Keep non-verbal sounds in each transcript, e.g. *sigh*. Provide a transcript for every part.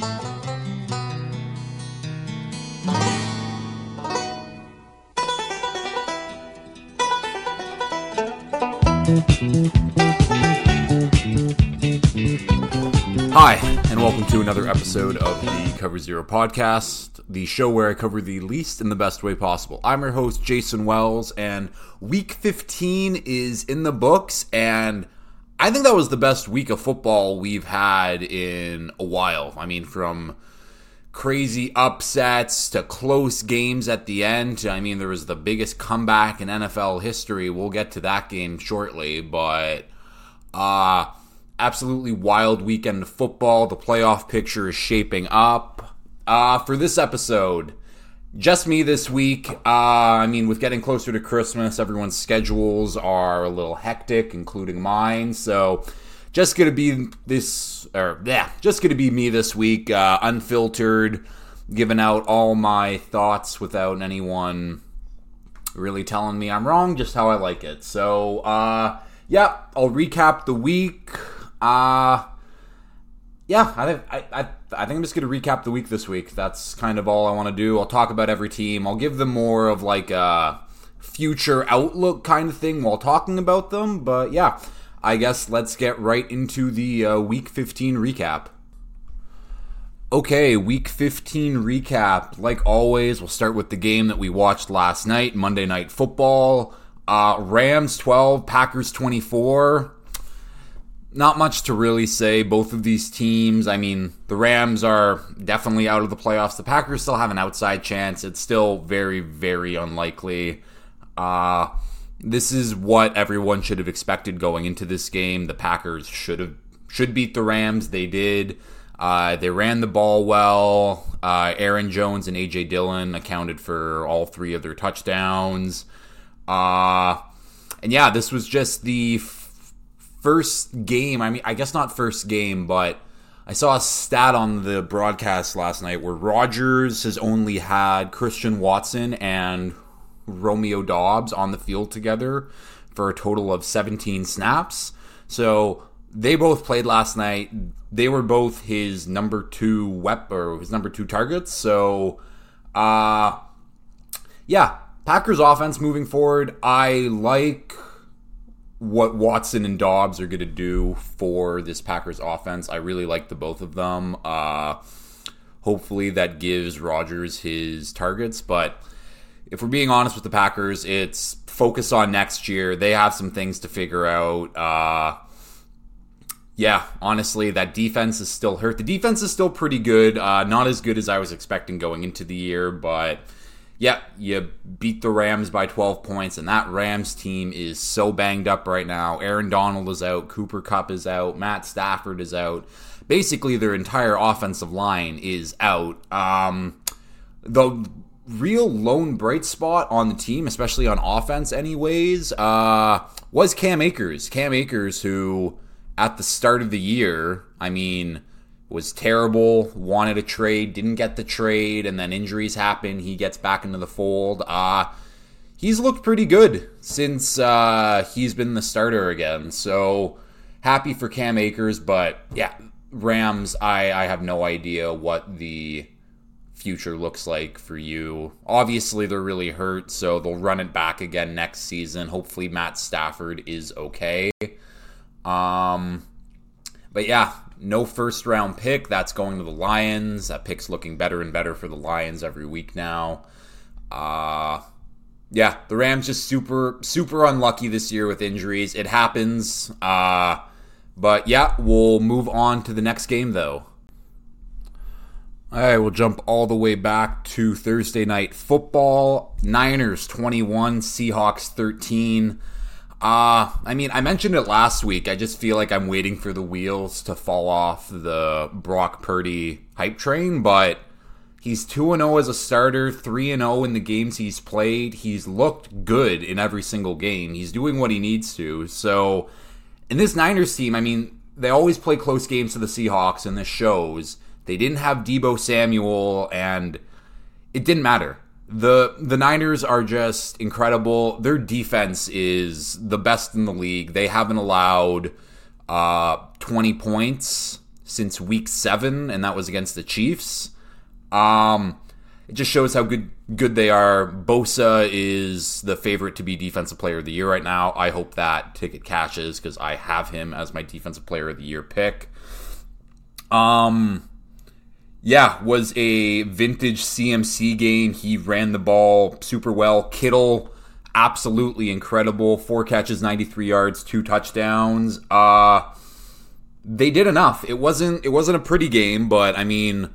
Hi, and welcome to another episode of the Cover Zero podcast, the show where I cover the least in the best way possible. I'm your host, Jason Wells, and week 15 is in the books, and I think that was the best week of football we've had in a while. I mean, from crazy upsets to close games at the end. I mean, there was the biggest comeback in NFL history. We'll get to that game shortly, but uh absolutely wild weekend of football. The playoff picture is shaping up. Uh, for this episode, just me this week. Uh, I mean, with getting closer to Christmas, everyone's schedules are a little hectic, including mine. So, just gonna be this, or yeah, just gonna be me this week, uh, unfiltered, giving out all my thoughts without anyone really telling me I'm wrong, just how I like it. So, uh, yeah, I'll recap the week. Uh yeah, I I, I, think I'm just gonna recap the week this week. That's kind of all I want to do. I'll talk about every team. I'll give them more of like a future outlook kind of thing while talking about them. But yeah, I guess let's get right into the uh, week 15 recap. Okay, week 15 recap. Like always, we'll start with the game that we watched last night, Monday Night Football. Uh, Rams 12, Packers 24 not much to really say. Both of these teams, I mean, the Rams are definitely out of the playoffs. The Packers still have an outside chance. It's still very, very unlikely. Uh, this is what everyone should have expected going into this game. The Packers should have should beat the Rams. They did. Uh, they ran the ball well. Uh, Aaron Jones and AJ Dillon accounted for all three of their touchdowns. Uh, and yeah, this was just the first game. I mean, I guess not first game, but I saw a stat on the broadcast last night where Rodgers has only had Christian Watson and Romeo Doubs on the field together for a total of 17 snaps. So they both played last night. They were both his number two wep or his number two targets. So, uh, yeah, Packers offense moving forward. I like what Watson and Doubs are going to do for this Packers offense. I really like the both of them. Uh, hopefully that gives Rodgers his targets, but if we're being honest with the Packers, it's focus on next year. They have some things to figure out. Uh, yeah, honestly, that defense is still hurt. The defense is still pretty good. Uh, not as good as I was expecting going into the year, but yeah, you beat the Rams by 12 points, and that Rams team is so banged up right now. Aaron Donald is out, Cooper Kupp is out, Matt Stafford is out. Basically, their entire offensive line is out. Um, the real lone bright spot on the team, especially on offense, anyways, uh, was Cam Akers. Cam Akers, who at the start of the year, I mean, was terrible, wanted a trade, didn't get the trade, and then injuries happen. He gets back into the fold. Uh, he's looked pretty good since uh, he's been the starter again. So happy for Cam Akers, but yeah, Rams, I, I have no idea what the future looks like for you. Obviously, they're really hurt, so they'll run it back again next season. Hopefully, Matt Stafford is okay. Um, but yeah, no first round pick. That's going to the Lions. That pick's looking better and better for the Lions every week now. Uh yeah, the Rams just super super unlucky this year with injuries. It happens. Uh but yeah, we'll move on to the next game though. All right, we'll jump all the way back to Thursday night football. Niners 21, Seahawks 13. Uh, I mean, I mentioned it last week. I just feel like I'm waiting for the wheels to fall off the Brock Purdy hype train, but he's 2 0 as a starter, 3 0 in the games he's played. He's looked good in every single game. He's doing what he needs to. So, in this Niners team, I mean, they always play close games to the Seahawks, and this shows. They didn't have Deebo Samuel, and it didn't matter the the Niners are just incredible. Their defense is the best in the league. They haven't allowed uh, 20 points since week seven, and that was against the Chiefs. Um, it just shows how good good they are. Bosa is the favorite to be defensive player of the year right now. I hope that ticket cashes because I have him as my defensive player of the year pick. Um, yeah, was a vintage CMC game. He ran the ball super well. Kittle, absolutely incredible. Four catches, 93 yards, two touchdowns. Uh they did enough. It wasn't it wasn't a pretty game, but I mean,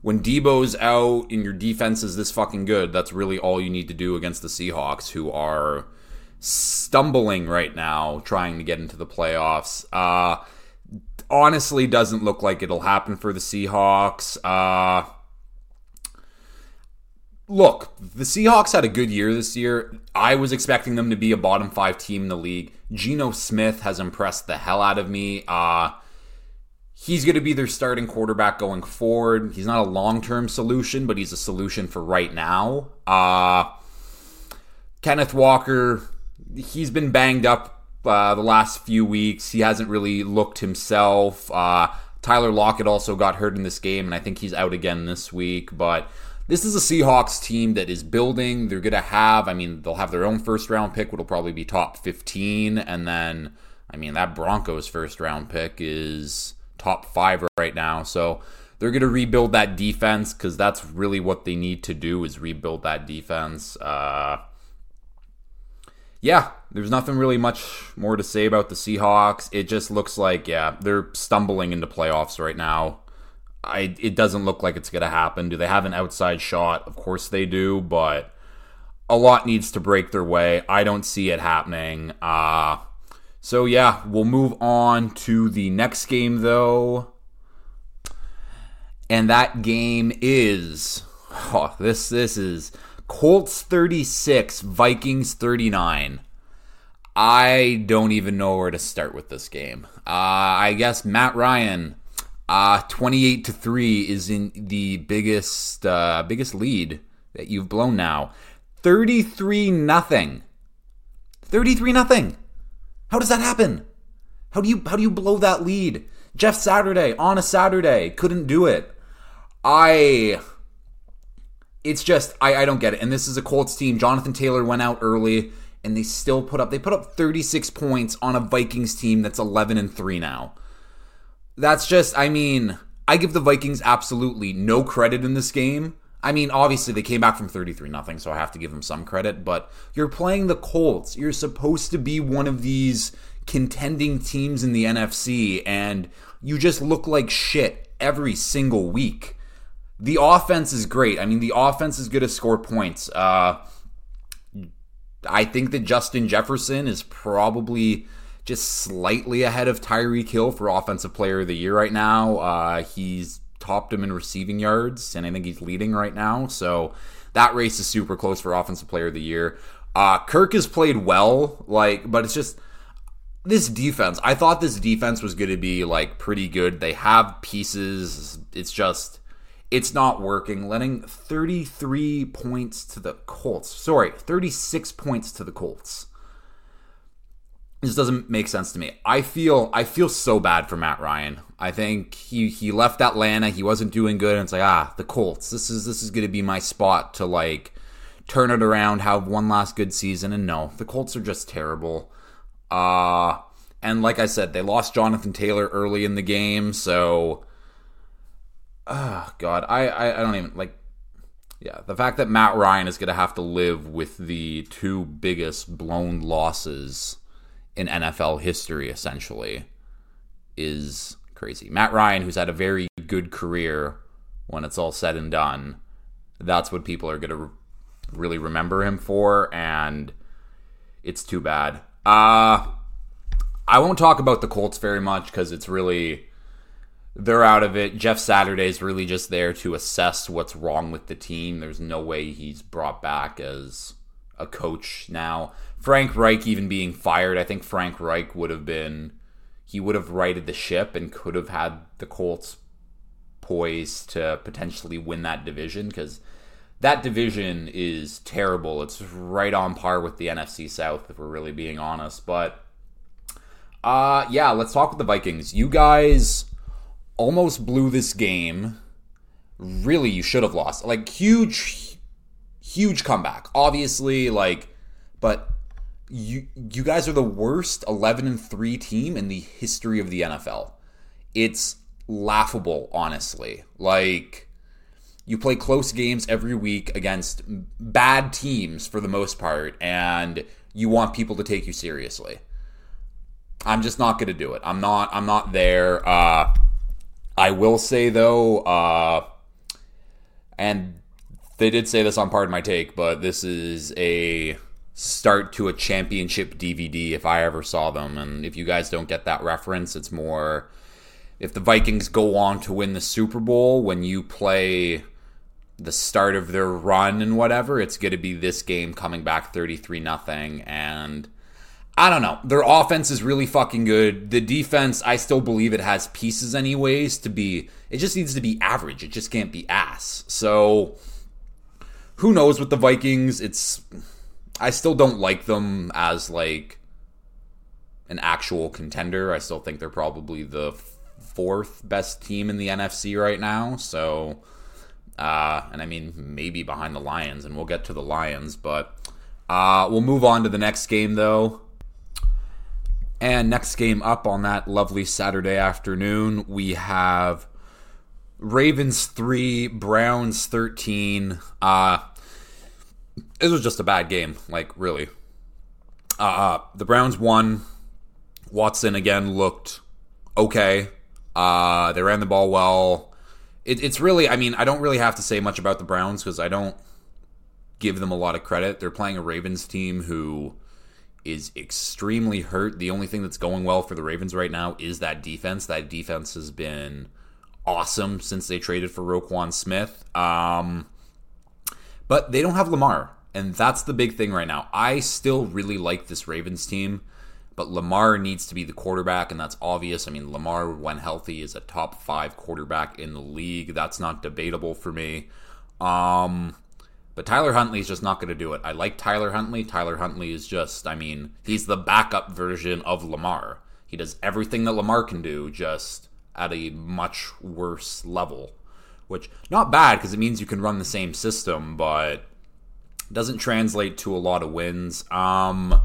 when Deebo's out and your defense is this fucking good, that's really all you need to do against the Seahawks, who are stumbling right now, trying to get into the playoffs. Uh honestly doesn't look like it'll happen for the Seahawks. Uh, look, the Seahawks had a good year this year. I was expecting them to be a bottom five team in the league. Geno Smith has impressed the hell out of me. Uh, he's going to be their starting quarterback going forward. He's not a long term solution, but he's a solution for right now. Uh, Kenneth Walker, he's been banged up uh, the last few weeks. He hasn't really looked himself. Uh, Tyler Lockett also got hurt in this game, and I think he's out again this week. But this is a Seahawks team that is building. They're going to have, I mean, they'll have their own first round pick, which will probably be top 15. And then, I mean, that Broncos first round pick is top five right now. So they're going to rebuild that defense because that's really what they need to do is rebuild that defense. Uh, yeah, there's nothing really much more to say about the Seahawks. It just looks like, yeah, they're stumbling into playoffs right now. I it doesn't look like it's going to happen. Do they have an outside shot? Of course they do, but a lot needs to break their way. I don't see it happening. Uh so yeah, we'll move on to the next game though. And that game is *laughs* oh, this this is Colts 36, Vikings 39. I don't even know where to start with this game. Uh, I guess Matt Ryan, uh, 28 to 3 is in the biggest uh, biggest lead that you've blown now. 33 nothing. 33 nothing. How does that happen? How do you how do you blow that lead? Jeff Saturday on a Saturday couldn't do it. I it's just I, I don't get it. And this is a Colts team. Jonathan Taylor went out early and they still put up they put up 36 points on a Vikings team that's 11 and 3 now. That's just I mean, I give the Vikings absolutely no credit in this game. I mean, obviously they came back from 33 nothing, so I have to give them some credit, but you're playing the Colts. You're supposed to be one of these contending teams in the NFC and you just look like shit every single week the offense is great. I mean, the offense is good to score points. Uh, I think that Justin Jefferson is probably just slightly ahead of Tyreek Hill for Offensive Player of the Year right now. Uh, he's topped him in receiving yards, and I think he's leading right now. So that race is super close for Offensive Player of the Year. Uh, Kirk has played well, like, but it's just this defense. I thought this defense was going to be like pretty good. They have pieces. It's just it's not working, letting 33 points to the Colts. Sorry, 36 points to the Colts. This doesn't make sense to me. I feel I feel so bad for Matt Ryan. I think he he left Atlanta, he wasn't doing good, and it's like, ah, the Colts. This is this is gonna be my spot to like turn it around, have one last good season, and no, the Colts are just terrible. Uh and like I said, they lost Jonathan Taylor early in the game, so oh god, I, I I don't even like. Yeah, the fact that Matt Ryan is going to have to live with the two biggest blown losses in NFL history, essentially, is crazy. Matt Ryan, who's had a very good career when it's all said and done, that's what people are going to re- really remember him for, and it's too bad. Uh, I won't talk about the Colts very much because it's really they're out of it. Jeff Saturday's really just there to assess what's wrong with the team. There's no way he's brought back as a coach now. Frank Reich even being fired, I think Frank Reich would have been he would have righted the ship and could have had the Colts poised to potentially win that division because that division is terrible. It's right on par with the NFC South if we're really being honest. But uh yeah, let's talk with the Vikings. You guys almost blew this game. Really, you should have lost. Like huge, huge comeback. Obviously, like, but you you guys are the worst 11 and 3 team in the history of the NFL. It's laughable, honestly. Like you play close games every week against bad teams for the most part and you want people to take you seriously. I'm just not going to do it. I'm not I'm not there. Uh I will say though uh and they did say this on part of my take, but this is a start to a championship DVD if I ever saw them. And if you guys don't get that reference, it's more if the Vikings go on to win the Super Bowl when you play the start of their run and whatever, it's going to be this game coming back 33 nothing and I don't know. Their offense is really fucking good. The defense, I still believe it has pieces anyways to be it just needs to be average. It just can't be ass. So who knows with the Vikings? It's I still don't like them as like an actual contender. I still think they're probably the fourth best team in the NFC right now. So, uh, and I mean maybe behind the Lions, and we'll get to the Lions, but uh, we'll move on to the next game though. And next game up on that lovely Saturday afternoon, we have Ravens 3, Browns 13. Uh, this was just a bad game, like really. Uh, uh, the Browns won. Watson again looked okay. Uh, they ran the ball well. It, it's really, I mean, I don't really have to say much about the Browns because I don't give them a lot of credit. They're playing a Ravens team who is extremely hurt. The only thing that's going well for the Ravens right now is that defense. That defense has been awesome since they traded for Roquan Smith. Um, but they don't have Lamar, and that's the big thing right now. I still really like this Ravens team, but Lamar needs to be the quarterback, and that's obvious. I mean, Lamar, when healthy, is a top five quarterback in the league. That's not debatable for me. Um, but Tyler Huntley is just not going to do it. I like Tyler Huntley. Tyler Huntley is just, I mean, he's the backup version of Lamar. He does everything that Lamar can do, just at a much worse level which not bad because it means you can run the same system, but doesn't translate to a lot of wins. Um,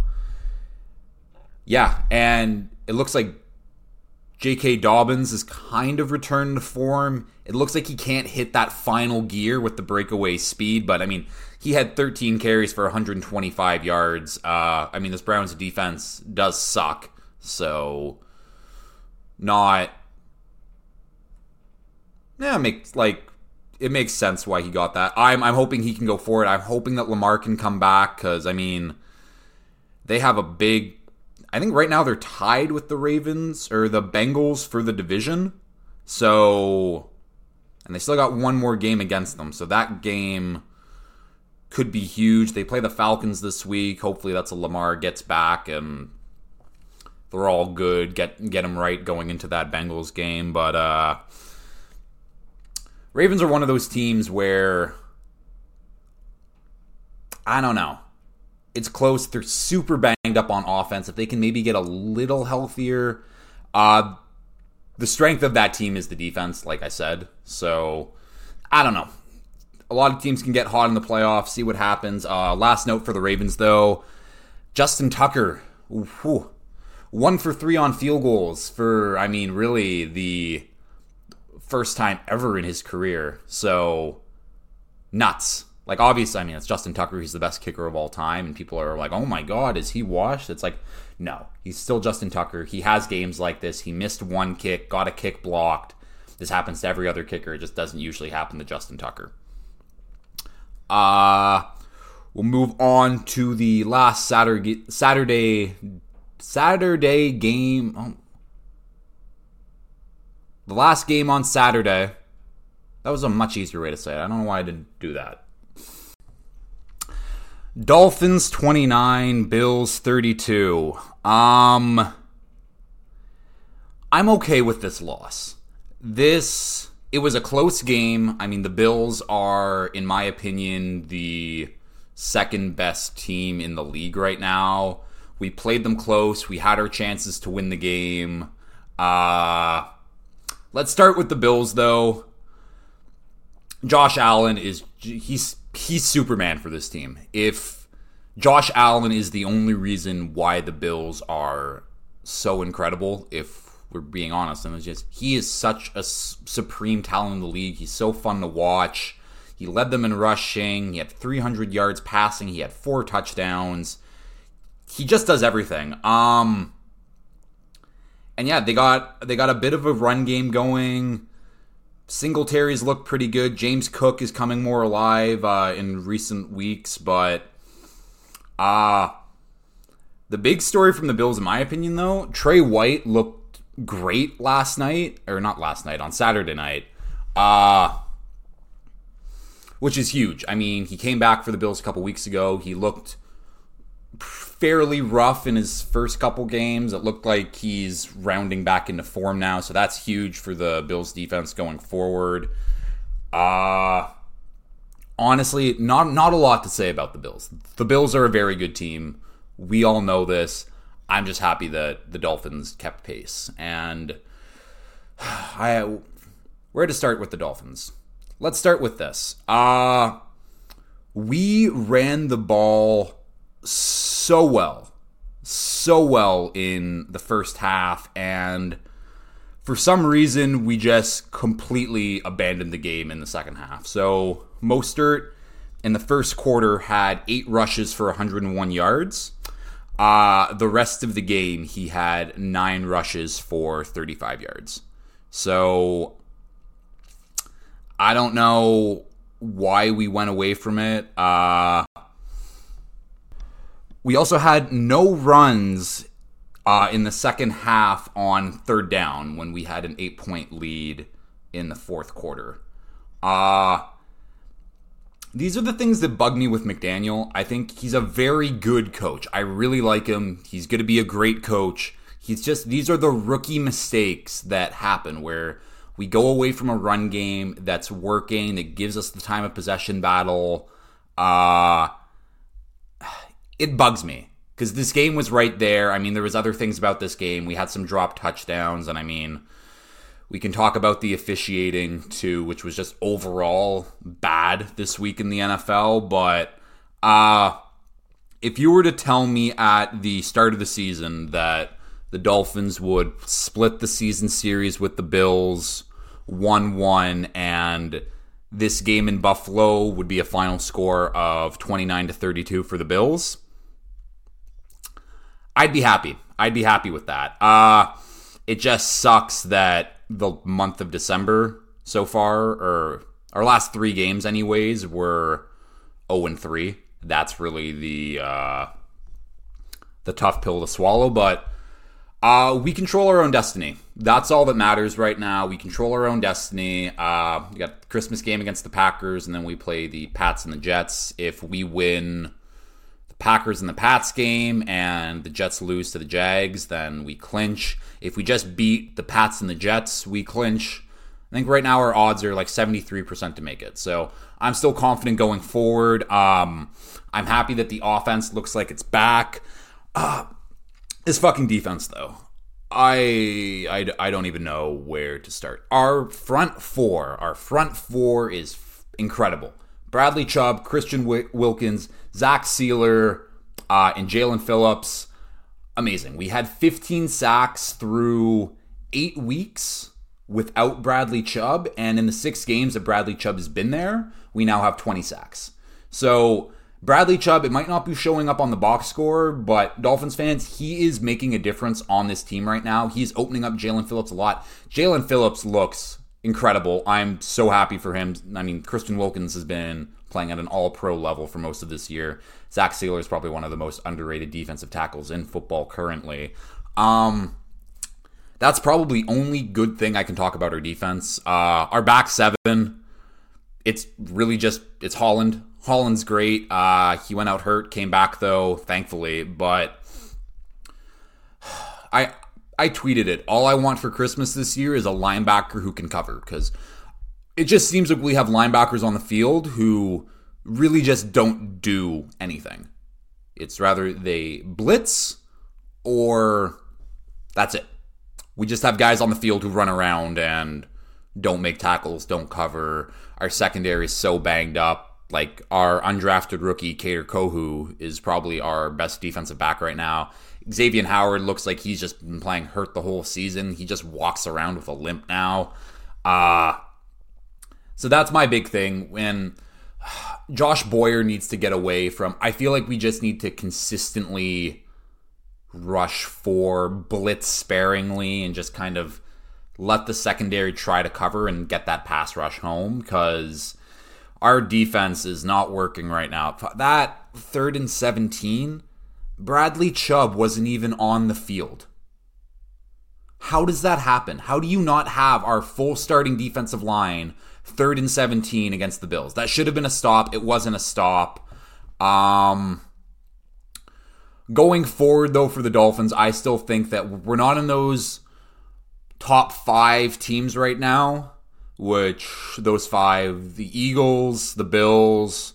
yeah, and it looks like J.K. Dobbins is kind of returned to form. It looks like he can't hit that final gear with the breakaway speed, but I mean, he had 13 carries for 125 yards. Uh, I mean, this Browns defense does suck, so not yeah, makes like it makes sense why he got that. I'm I'm hoping he can go forward. I'm hoping that Lamar can come back because I mean, they have a big. I think right now they're tied with the Ravens or the Bengals for the division. So, and they still got one more game against them. So that game could be huge. They play the Falcons this week. Hopefully, that's a Lamar gets back and they're all good. Get get them right going into that Bengals game. But uh Ravens are one of those teams where I don't know. It's close. They're super banged up on offense. If they can maybe get a little healthier, uh, the strength of that team is the defense, like I said. So I don't know. A lot of teams can get hot in the playoffs. See what happens. Uh, last note for the Ravens, though: Justin Tucker, one for three on field goals for. I mean, really the first time ever in his career. So nuts. Like obviously, I mean, it's Justin Tucker. He's the best kicker of all time, and people are like, "Oh my god, is he washed?" It's like, no, he's still Justin Tucker. He has games like this. He missed one kick, got a kick blocked. This happens to every other kicker. It just doesn't usually happen to Justin Tucker. Uh we'll move on to the last Saturday Saturday Saturday game. Oh, the last game on Saturday. That was a much easier way to say it. I don't know why I didn't do that. Dolphins 29, Bills 32. Um I'm okay with this loss. This it was a close game. I mean, the Bills are in my opinion the second best team in the league right now. We played them close. We had our chances to win the game. Uh Let's start with the Bills, though. Josh Allen is he's he's Superman for this team. If Josh Allen is the only reason why the Bills are so incredible, if we're being honest, and it's just he is such a supreme talent in the league. He's so fun to watch. He led them in rushing. He had 300 yards passing. He had four touchdowns. He just does everything. Um, and yeah, they got they got a bit of a run game going. Singletary's looked pretty good. James Cook is coming more alive uh, in recent weeks, but uh the big story from the Bills, in my opinion, though, Tre White looked great last night, or not last night, on Saturday night. Uh which is huge. I mean, he came back for the Bills a couple weeks ago. He looked fairly rough in his first couple games. It looked like he's rounding back into form now, so that's huge for the Bills defense going forward. Uh honestly, not not a lot to say about the Bills. The Bills are a very good team. We all know this. I'm just happy that the Dolphins kept pace. And *sighs* I where to start with the Dolphins? Let's start with this. Uh we ran the ball so well, so well in the first half, and for some reason we just completely abandoned the game in the second half. So Mostert in the first quarter had eight rushes for 101 yards. Uh, the rest of the game, he had nine rushes for 35 yards. So I don't know why we went away from it. Uh, we also had no runs uh, in the second half on third down when we had an eight point lead in the fourth quarter. Uh, these are the things that bug me with McDaniel. I think he's a very good coach. I really like him. He's going to be a great coach. He's just, these are the rookie mistakes that happen where we go away from a run game that's working, that gives us the time of possession battle. Uh, it bugs me because this game was right there. I mean, there was other things about this game. We had some drop touchdowns, and I mean, we can talk about the officiating too, which was just overall bad this week in the NFL. But uh, if you were to tell me at the start of the season that the Dolphins would split the season series with the Bills 1 1 and this game in Buffalo would be a final score of 29 to 32 for the Bills, I'd be happy. I'd be happy with that. Uh it just sucks that the month of December so far, or our last three games, anyways, were 0 and 3. That's really the uh, the tough pill to swallow, but uh, we control our own destiny. That's all that matters right now. We control our own destiny. Uh, we got Christmas game against the Packers, and then we play the Pats and the Jets. If we win Packers and the Pats game and the Jets lose to the Jags, then we clinch. If we just beat the Pats and the Jets, we clinch. I think right now our odds are like 73% to make it. So I'm still confident going forward. Um, I'm happy that the offense looks like it's back. Uh, this fucking defense, though. I, I, I don't even know where to start. Our front four, our front four is incredible. Bradley Chubb, Christian Wilkins, Zach Sieler, uh, and Jaelan Phillips. Amazing. We had 15 sacks through eight weeks without Bradley Chubb. And in the six games that Bradley Chubb has been there, we now have 20 sacks. So Bradley Chubb, it might not be showing up on the box score, but Dolphins fans, he is making a difference on this team right now. He's opening up Jaelan Phillips a lot. Jaelan Phillips looks incredible. I'm so happy for him. I mean, Christian Wilkins has been playing at an all pro level for most of this year. Zach Sieler is probably one of the most underrated defensive tackles in football currently. Um, that's probably only good thing I can talk about our defense. Uh, our back seven, it's really just it's Holland. Holland's great. Uh, he went out hurt, came back though, thankfully. But *sighs* I I tweeted it. All I want for Christmas this year is a linebacker who can cover because it just seems like we have linebackers on the field who really just don't do anything. It's rather they blitz or that's it. we just have guys on the field who run around and don't make tackles, don't cover. Our secondary is so banged up. Like our undrafted rookie, Kader Kohou, is probably our best defensive back right now. Xavier Howard looks like he's just been playing hurt the whole season. He just walks around with a limp now. Uh, so that's my big thing. When *sighs* Josh Boyer needs to get away from, I feel like we just need to consistently rush for blitz sparingly and just kind of let the secondary try to cover and get that pass rush home because our defense is not working right now. That third and 17, Bradley Chubb wasn't even on the field. How does that happen? How do you not have our full starting defensive line third and 17 against the Bills? That should have been a stop. It wasn't a stop. Um, going forward, though, for the Dolphins, I still think that we're not in those top five teams right now, which those five the Eagles, the Bills,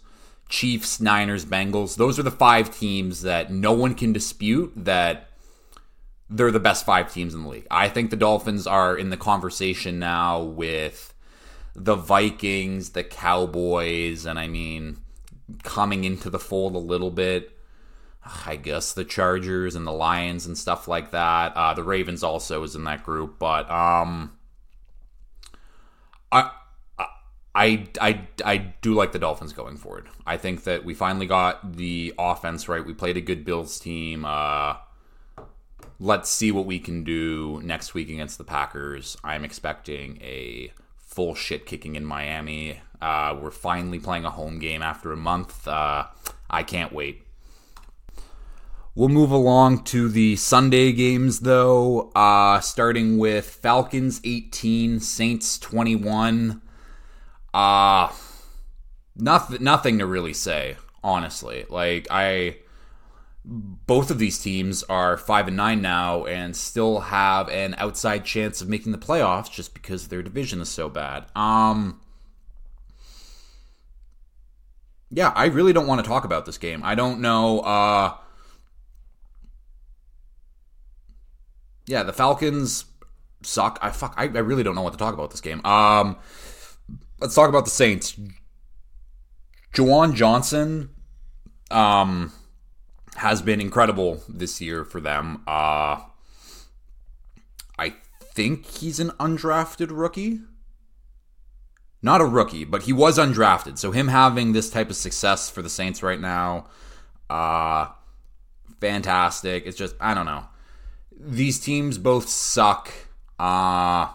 Chiefs, Niners, Bengals, those are the five teams that no one can dispute that they're the best five teams in the league. I think the Dolphins are in the conversation now with the Vikings, the Cowboys, and I mean, coming into the fold a little bit. I guess the Chargers and the Lions and stuff like that. Uh, the Ravens also is in that group, but um, I, I, I, I do like the Dolphins going forward. I think that we finally got the offense right. We played a good Bills team. Uh, let's see what we can do next week against the Packers. I'm expecting a full shit kicking in Miami. Uh, we're finally playing a home game after a month. Uh, I can't wait. We'll move along to the Sunday games, though, uh, starting with Falcons 18, Saints 21. Uh, nothing, nothing to really say, honestly. Like, I. Both of these teams are 5 and 9 now and still have an outside chance of making the playoffs just because their division is so bad. Um. Yeah, I really don't want to talk about this game. I don't know. Uh, yeah, the Falcons suck. I fuck. I, I really don't know what to talk about this game. Um, let's talk about the Saints. Juwan Johnson, um, has been incredible this year for them. Uh, I think he's an undrafted rookie. Not a rookie, but he was undrafted. So him having this type of success for the Saints right now, uh, fantastic. It's just I don't know these teams both suck. Uh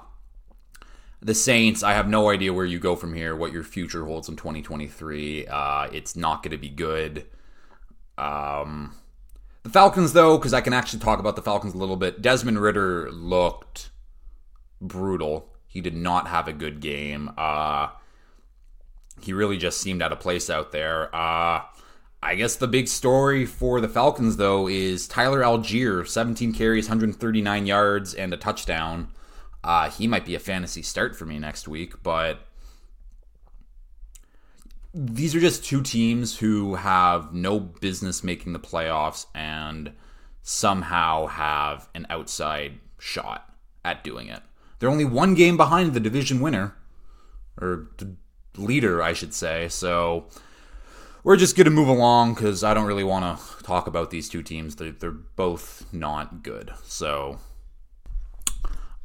the Saints, I have no idea where you go from here, what your future holds in 2023. Uh, it's not going to be good. Um, the Falcons, though, because I can actually talk about the Falcons a little bit. Desmond Ridder looked brutal. He did not have a good game. Uh, he really just seemed out of place out there. Uh, I guess the big story for the Falcons, though, is Tyler Allgeier, 17 carries, 139 yards, and a touchdown. Uh, he might be a fantasy start for me next week, but these are just two teams who have no business making the playoffs and somehow have an outside shot at doing it. They're only one game behind the division winner, or leader, I should say. So we're just going to move along because I don't really want to talk about these two teams. They're, they're both not good. So,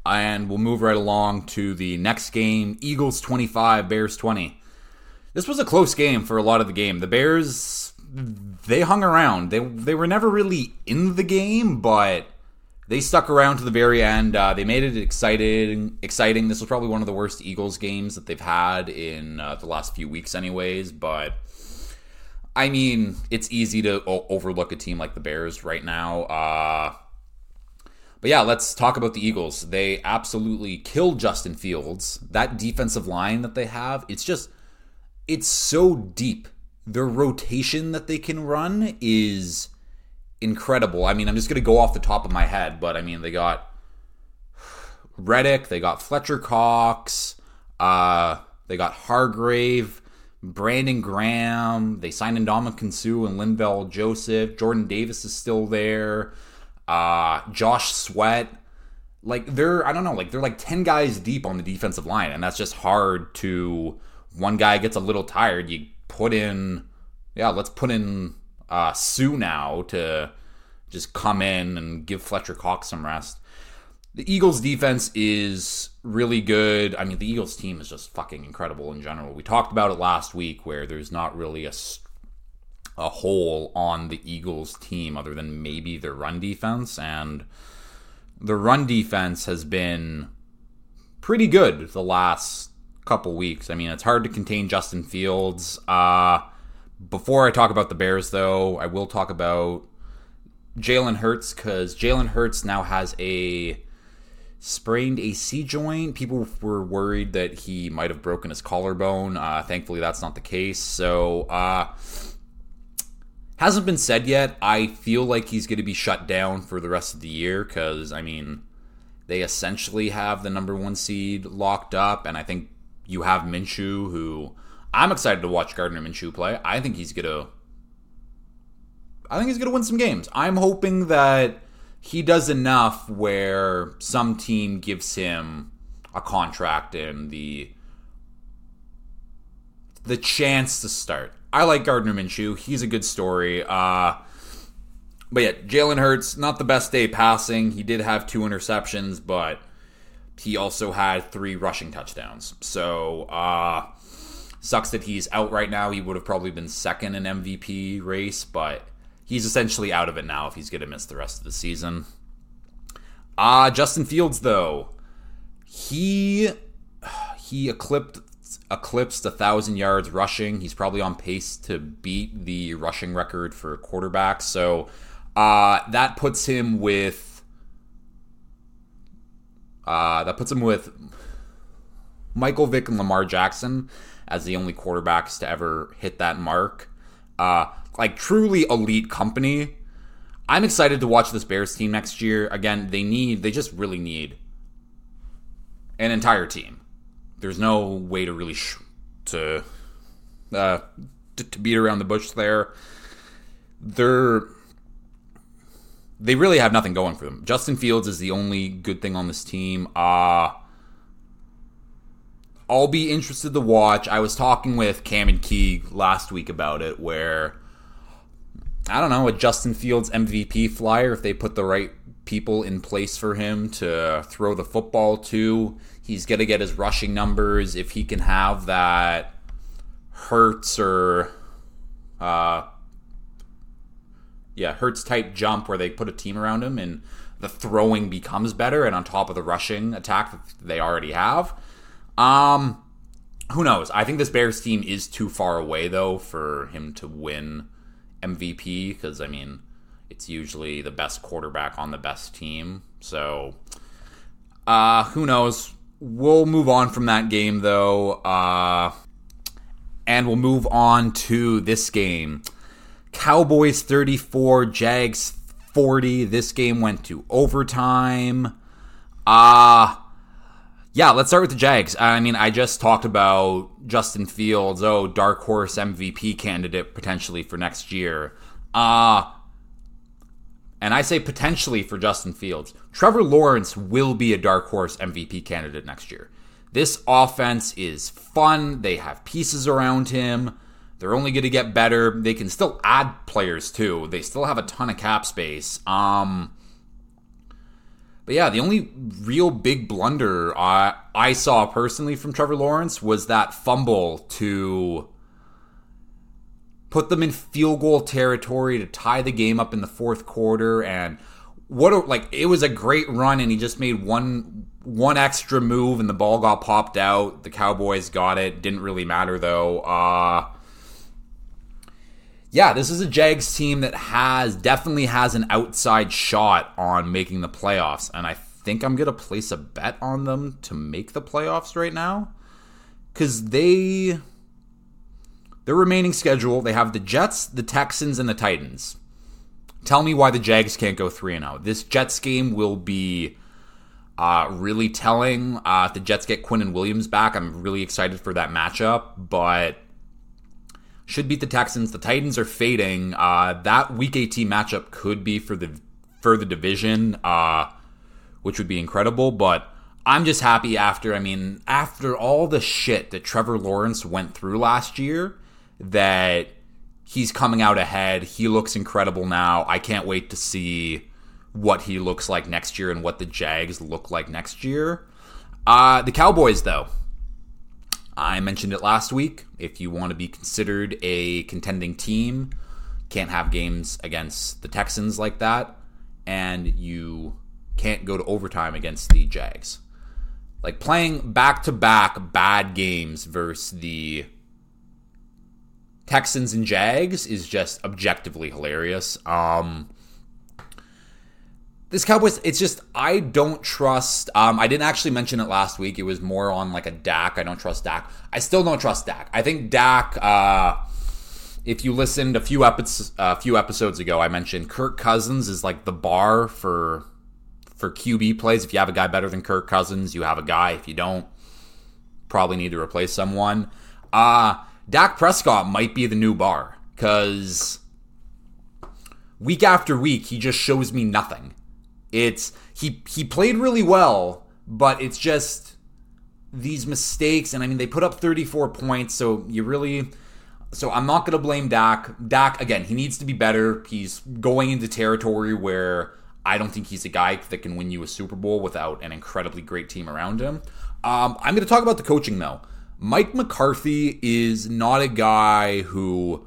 and we'll move right along to the next game Eagles 25, Bears 20. This was a close game for a lot of the game. The Bears, they hung around. They, they were never really in the game, but they stuck around to the very end. Uh, they made it exciting. Exciting. This was probably one of the worst Eagles games that they've had in uh, the last few weeks, anyways. But I mean, it's easy to o- overlook a team like the Bears right now. Uh, but yeah, let's talk about the Eagles. They absolutely killed Justin Fields. That defensive line that they have, it's just, it's so deep. Their rotation that they can run is incredible. I mean, I'm just going to go off the top of my head, but I mean, they got Reddick, they got Fletcher Cox, uh, they got Hargrave. Brandon Graham. They signed Ndamukong Suh and Linval Joseph. Jordan Davis is still there. Uh, Josh Sweat. like they're I don't know, like they're like 10 guys deep on the defensive line and that's just hard to one guy gets a little tired, you put in yeah, let's put in uh Suh now to just come in and give Fletcher Cox some rest. The Eagles defense is really good. I mean, the Eagles team is just fucking incredible in general. We talked about it last week where there's not really a a hole on the Eagles team other than maybe their run defense and the run defense has been pretty good the last couple weeks. I mean, it's hard to contain Justin Fields. Uh, before I talk about the Bears, though, I will talk about Jalen Hurts because Jalen Hurts now has a sprained AC joint. People were worried that he might have broken his collarbone. Uh, thankfully, that's not the case. So, uh, hasn't been said yet. I feel like he's going to be shut down for the rest of the year because, I mean, they essentially have the number one seed locked up, and I think you have Minshew, who I'm excited to watch Gardner Minshew play. I think he's gonna, I think he's gonna win some games. I'm hoping that he does enough where some team gives him a contract and the the chance to start. I like Gardner Minshew. He's a good story. Uh, but yeah, Jalen Hurts, not the best day passing. He did have two interceptions, but he also had three rushing touchdowns. So, uh, sucks that he's out right now. He would have probably been second in MVP race, but he's essentially out of it now if he's going to miss the rest of the season. Uh, Justin Fields, though, he he eclipsed eclipsed a thousand yards rushing. He's probably on pace to beat the rushing record for quarterbacks. So uh, that puts him with uh, that puts him with Michael Vick and Lamar Jackson as the only quarterbacks to ever hit that mark. Uh, like truly elite company. I'm excited to watch this Bears team next year. Again, they need they just really need an entire team there's no way to really sh- to, uh, to to beat around the bush there. They're they really have nothing going for them. Justin Fields is the only good thing on this team. Uh I'll be interested to watch. I was talking with Cam and Key last week about it, where I don't know a Justin Fields MVP flyer if they put the right people in place for him to throw the football to. He's going to get his rushing numbers if he can have that Hurts or uh yeah, Hurts type jump where they put a team around him and the throwing becomes better and on top of the rushing attack that they already have. Um who knows? I think this Bears team is too far away though for him to win MVP because I mean, it's usually the best quarterback on the best team. So uh who knows? We'll move on from that game though, uh, and we'll move on to this game. Cowboys 34, Jags 40. This game went to overtime. Uh yeah, let's start with the Jags. I mean, I just talked about Justin Fields, oh, dark horse MVP candidate potentially for next year. Uh and I say potentially for Justin Fields, Trevor Lawrence will be a dark horse MVP candidate next year. This offense is fun. They have pieces around him. They're only going to get better. They can still add players too. They still have a ton of cap space. Um, but yeah, the only real big blunder I, I saw personally from Trevor Lawrence was that fumble to put them in field goal territory to tie the game up in the fourth quarter and what a, like it was a great run and he just made one one extra move and the ball got popped out. The cowboys got it. Didn't really matter though. Uh yeah this is a jags team that has definitely has an outside shot on making the playoffs and i think i'm gonna place a bet on them to make the playoffs right now because they their remaining schedule, they have the Jets, the Texans, and the Titans. Tell me why the Jags can't go 3 and 0. This Jets game will be uh, really telling. Uh, if the Jets get Quinnen Williams back, I'm really excited for that matchup, but should beat the Texans. The Titans are fading. Uh, that Week 18 matchup could be for the for the division. Uh, which would be incredible. But I'm just happy after, I mean, after all the shit that Trevor Lawrence went through last year, that he's coming out ahead. He looks incredible now. I can't wait to see what he looks like next year and what the Jags look like next year. Uh, the Cowboys, though. I mentioned it last week. If you want to be considered a contending team, can't have games against the Texans like that, and you can't go to overtime against the Jags. Like playing back to back bad games versus the Texans and Jags is just objectively hilarious. Um, this Cowboys, it's just I don't trust. Um, I didn't actually mention it last week. It was more on like a Dak. I don't trust Dak. I still don't trust Dak. I think Dak. Uh, if you listened a few episodes a few episodes ago, I mentioned Kirk Cousins is like the bar for for QB plays. If you have a guy better than Kirk Cousins, you have a guy. If you don't, probably need to replace someone. Uh Dak Prescott might be the new bar because week after week he just shows me nothing. It's he he played really well, but it's just these mistakes and I mean they put up 34 points, so you really so I'm not going to blame Dak. Dak again, he needs to be better. He's going into territory where I don't think he's a guy that can win you a Super Bowl without an incredibly great team around him. Um, I'm going to talk about the coaching though. Mike McCarthy is not a guy who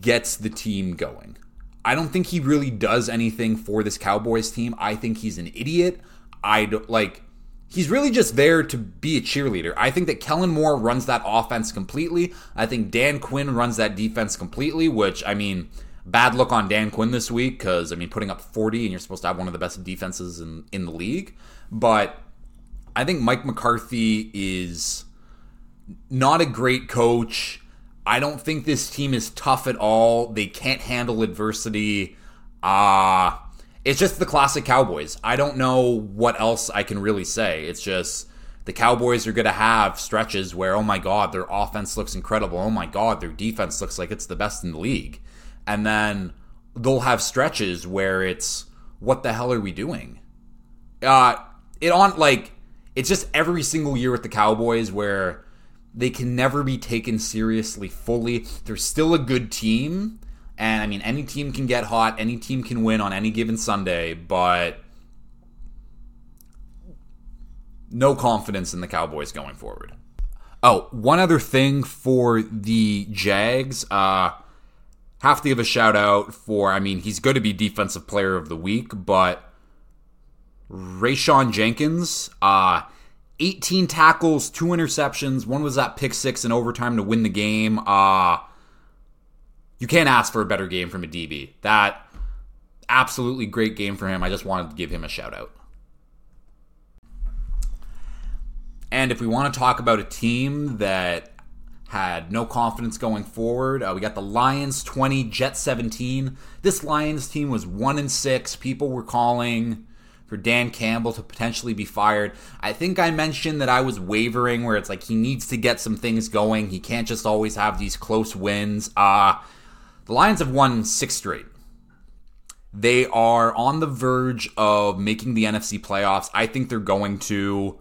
gets the team going. I don't think he really does anything for this Cowboys team. I think he's an idiot. I don't like he's really just there to be a cheerleader. I think that Kellen Moore runs that offense completely. I think Dan Quinn runs that defense completely, which I mean, bad look on Dan Quinn this week cuz I mean, putting up 40 and you're supposed to have one of the best defenses in in the league, but I think Mike McCarthy is not a great coach. I don't think this team is tough at all. They can't handle adversity. Uh it's just the classic Cowboys. I don't know what else I can really say. It's just the Cowboys are going to have stretches where oh my god, their offense looks incredible. Oh my god, their defense looks like it's the best in the league. And then they'll have stretches where it's what the hell are we doing? Uh it on like it's just every single year with the Cowboys where they can never be taken seriously fully. They're still a good team. And I mean, any team can get hot, any team can win on any given Sunday, but no confidence in the Cowboys going forward. Oh, one other thing for the Jags. Uh, have to give a shout out for, I mean, he's going to be Defensive Player of the Week, but Rayshawn Jenkins, uh, 18 tackles, two interceptions. One was that pick six in overtime to win the game. Uh, you can't ask for a better game from a DB. That absolutely great game for him. I just wanted to give him a shout out. And if we want to talk about a team that had no confidence going forward, uh, we got the Lions 20, Jets 17. This Lions team was 1 and 6. People were calling for Dan Campbell to potentially be fired. I think I mentioned that I was wavering where it's like he needs to get some things going. He can't just always have these close wins. Uh the Lions have won 6 straight. They are on the verge of making the NFC playoffs. I think they're going to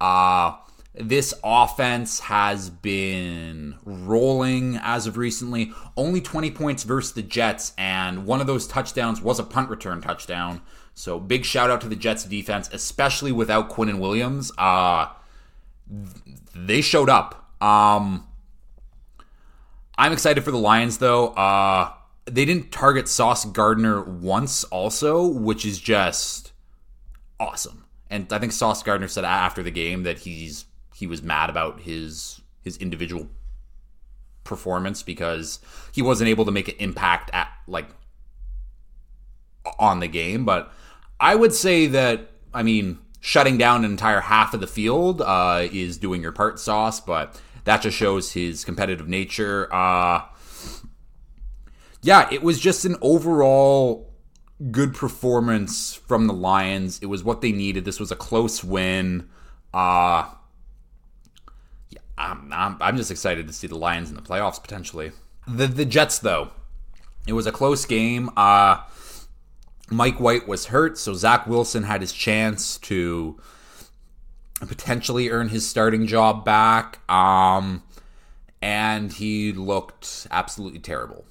uh this offense has been rolling as of recently. Only 20 points versus the Jets, and one of those touchdowns was a punt return touchdown. So big shout out to the Jets defense, especially without Quinnen Williams. Uh, they showed up. Um, I'm excited for the Lions though. Uh, they didn't target Sauce Gardner once, also, which is just awesome. And I think Sauce Gardner said after the game that he's he was mad about his his individual performance because he wasn't able to make an impact at like on the game. But I would say that, I mean, shutting down an entire half of the field uh, is doing your part, Sauce, but that just shows his competitive nature. Uh, yeah, it was just an overall good performance from the Lions. It was what they needed. This was a close win. Uh, yeah, I'm, I'm, I'm just excited to see the Lions in the playoffs potentially. The the Jets though, it was a close game. Uh, Mike White was hurt, so Zach Wilson had his chance to potentially earn his starting job back. Um, and he looked absolutely terrible.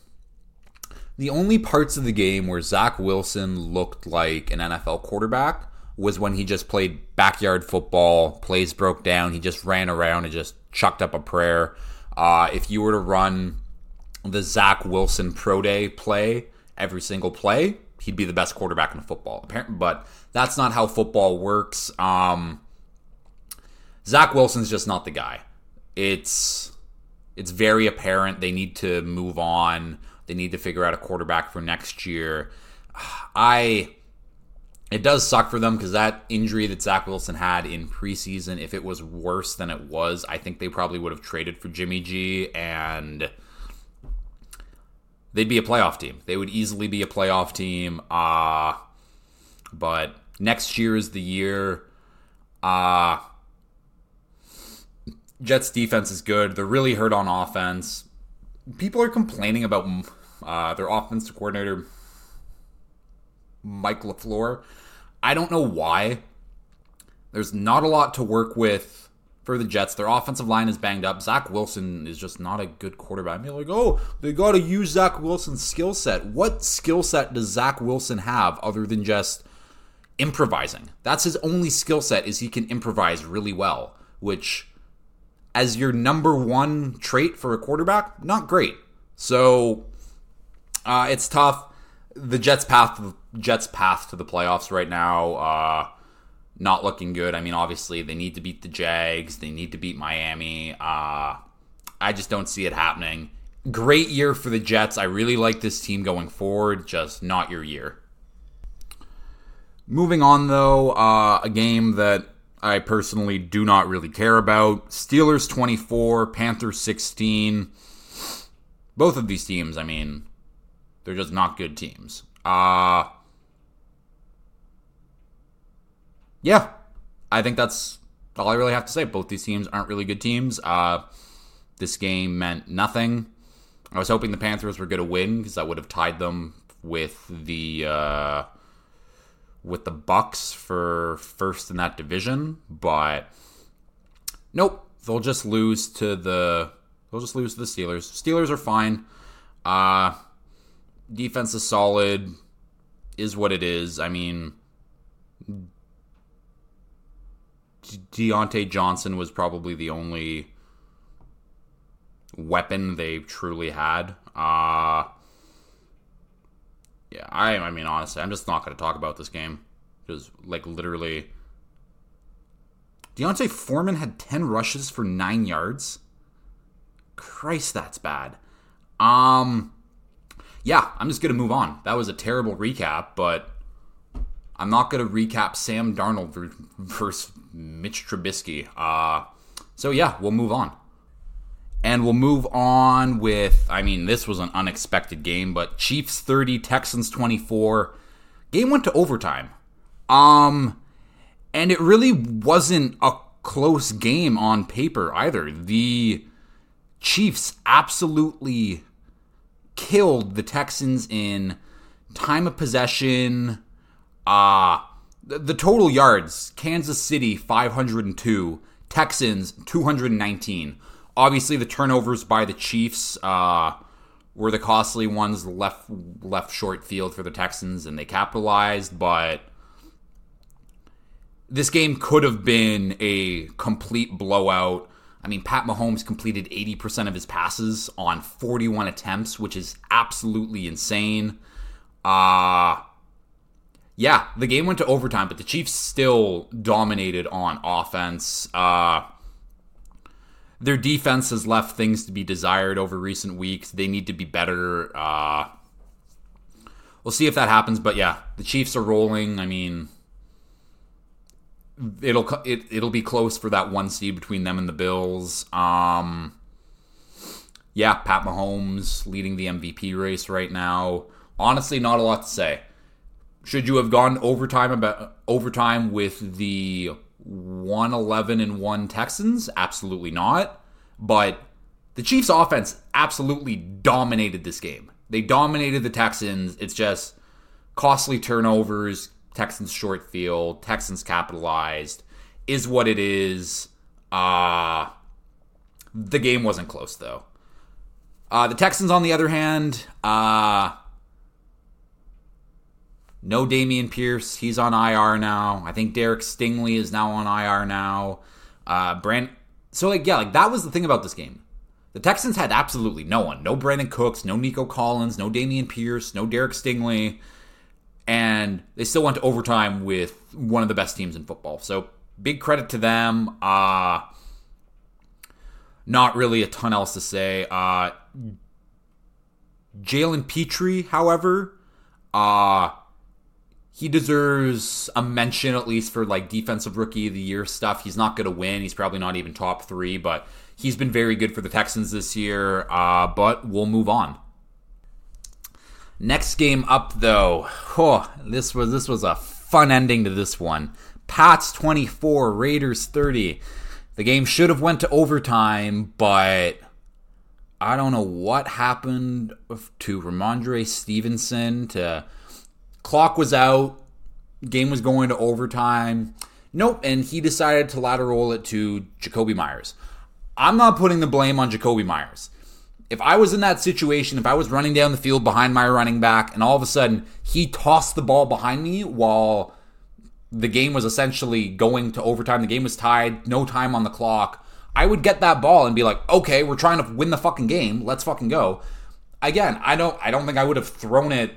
The only parts of the game where Zach Wilson looked like an NFL quarterback was when he just played backyard football, plays broke down, he just ran around and just chucked up a prayer. Uh, if you were to run the Zach Wilson Pro Day play every single play, he'd be the best quarterback in football. But that's not how football works. Um, Zach Wilson's just not the guy. It's it's very apparent they need to move on. They need to figure out a quarterback for next year. *sighs* I it does suck for them because that injury that Zach Wilson had in preseason, if it was worse than it was, I think they probably would have traded for Jimmy G and they'd be a playoff team. They would easily be a playoff team. Uh, but next year is the year. Uh, Jets defense is good. They're really hurt on offense. People are complaining about uh, their offensive coordinator, Mike LaFleur. I don't know why. There's not a lot to work with for the Jets. Their offensive line is banged up. Zach Wilson is just not a good quarterback. I mean, like, oh, they got to use Zach Wilson's skill set. What skill set does Zach Wilson have other than just improvising? That's his only skill set is he can improvise really well, which as your number one trait for a quarterback, not great. So uh, it's tough. The Jets' path, Jets' path to the playoffs right now. Uh, not looking good. I mean, obviously they need to beat the Jags, they need to beat Miami. Uh, I just don't see it happening. Great year for the Jets. I really like this team going forward. Just not your year. Moving on, though, uh, a game that I personally do not really care about. Steelers 24, Panthers 16. Both of these teams, I mean, they're just not good teams. Uh yeah, I think that's all I really have to say. Both these teams aren't really good teams. Uh, this game meant nothing. I was hoping the Panthers were going to win because that would have tied them with the uh, with the Bucks for first in that division, but nope, they'll just lose to the they'll just lose to the Steelers. Steelers are fine. Uh, defense is solid, is what it is. I mean, Diontae Johnson was probably the only weapon they truly had. Uh yeah, I I mean honestly, I'm just not going to talk about this game because like literally D'Onta Foreman had 10 rushes for 9 yards. Christ, that's bad. Um yeah, I'm just going to move on. That was a terrible recap, but I'm not going to recap Sam Darnold versus Mitch Trubisky. Uh, so yeah, we'll move on. And we'll move on with, I mean, this was an unexpected game, but Chiefs 30, Texans 24. Game went to overtime. Um, and it really wasn't a close game on paper either. The Chiefs absolutely killed the Texans in time of possession, uh the, the total yards Kansas City 502, Texans 219. Obviously, the turnovers by the Chiefs uh, were the costly ones left left short field for the Texans, and they capitalized. But this game could have been a complete blowout. I mean, Pat Mahomes completed 80% of his passes on 41 attempts, which is absolutely insane. Uh yeah, the game went to overtime, but the Chiefs still dominated on offense. Uh, their defense has left things to be desired over recent weeks. They need to be better. Uh, we'll see if that happens, but yeah, the Chiefs are rolling. I mean, it'll it, it'll be close for that one seed between them and the Bills. Um, yeah, Pat Mahomes leading the MVP race right now. Honestly, not a lot to say. Should you have gone overtime about overtime with the 111 and 1 Texans? Absolutely not. But the Chiefs offense absolutely dominated this game. They dominated the Texans. It's just costly turnovers, Texans short field, Texans capitalized, is what it is. Uh, the game wasn't close though. Uh, the Texans, on the other hand, uh, no Dameon Pierce. He's on IR now. I think Derek Stingley is now on IR now. Uh, Brand. So like yeah, like that was the thing about this game. The Texans had absolutely no one. No Brandin Cooks, no Nico Collins, no Dameon Pierce, no Derek Stingley. And they still went to overtime with one of the best teams in football. So big credit to them. Uh not really a ton else to say. Uh Jalen Pitre, however, uh he deserves a mention at least for like defensive rookie of the year stuff. He's not going to win. He's probably not even top three, but he's been very good for the Texans this year. Uh, but we'll move on. Next game up though, oh, this was this was a fun ending to this one. Pats 24, Raiders 30. The game should have went to overtime, but I don't know what happened to Rhamondre Stevenson to Clock was out. Game was going to overtime. Nope, and he decided to lateral it to Jakobi Meyers. I'm not putting the blame on Jakobi Meyers. If I was in that situation, if I was running down the field behind my running back and all of a sudden he tossed the ball behind me while the game was essentially going to overtime, the game was tied, no time on the clock, I would get that ball and be like, "Okay, we're trying to win the fucking game. Let's fucking go." Again, I don't I don't think I would have thrown it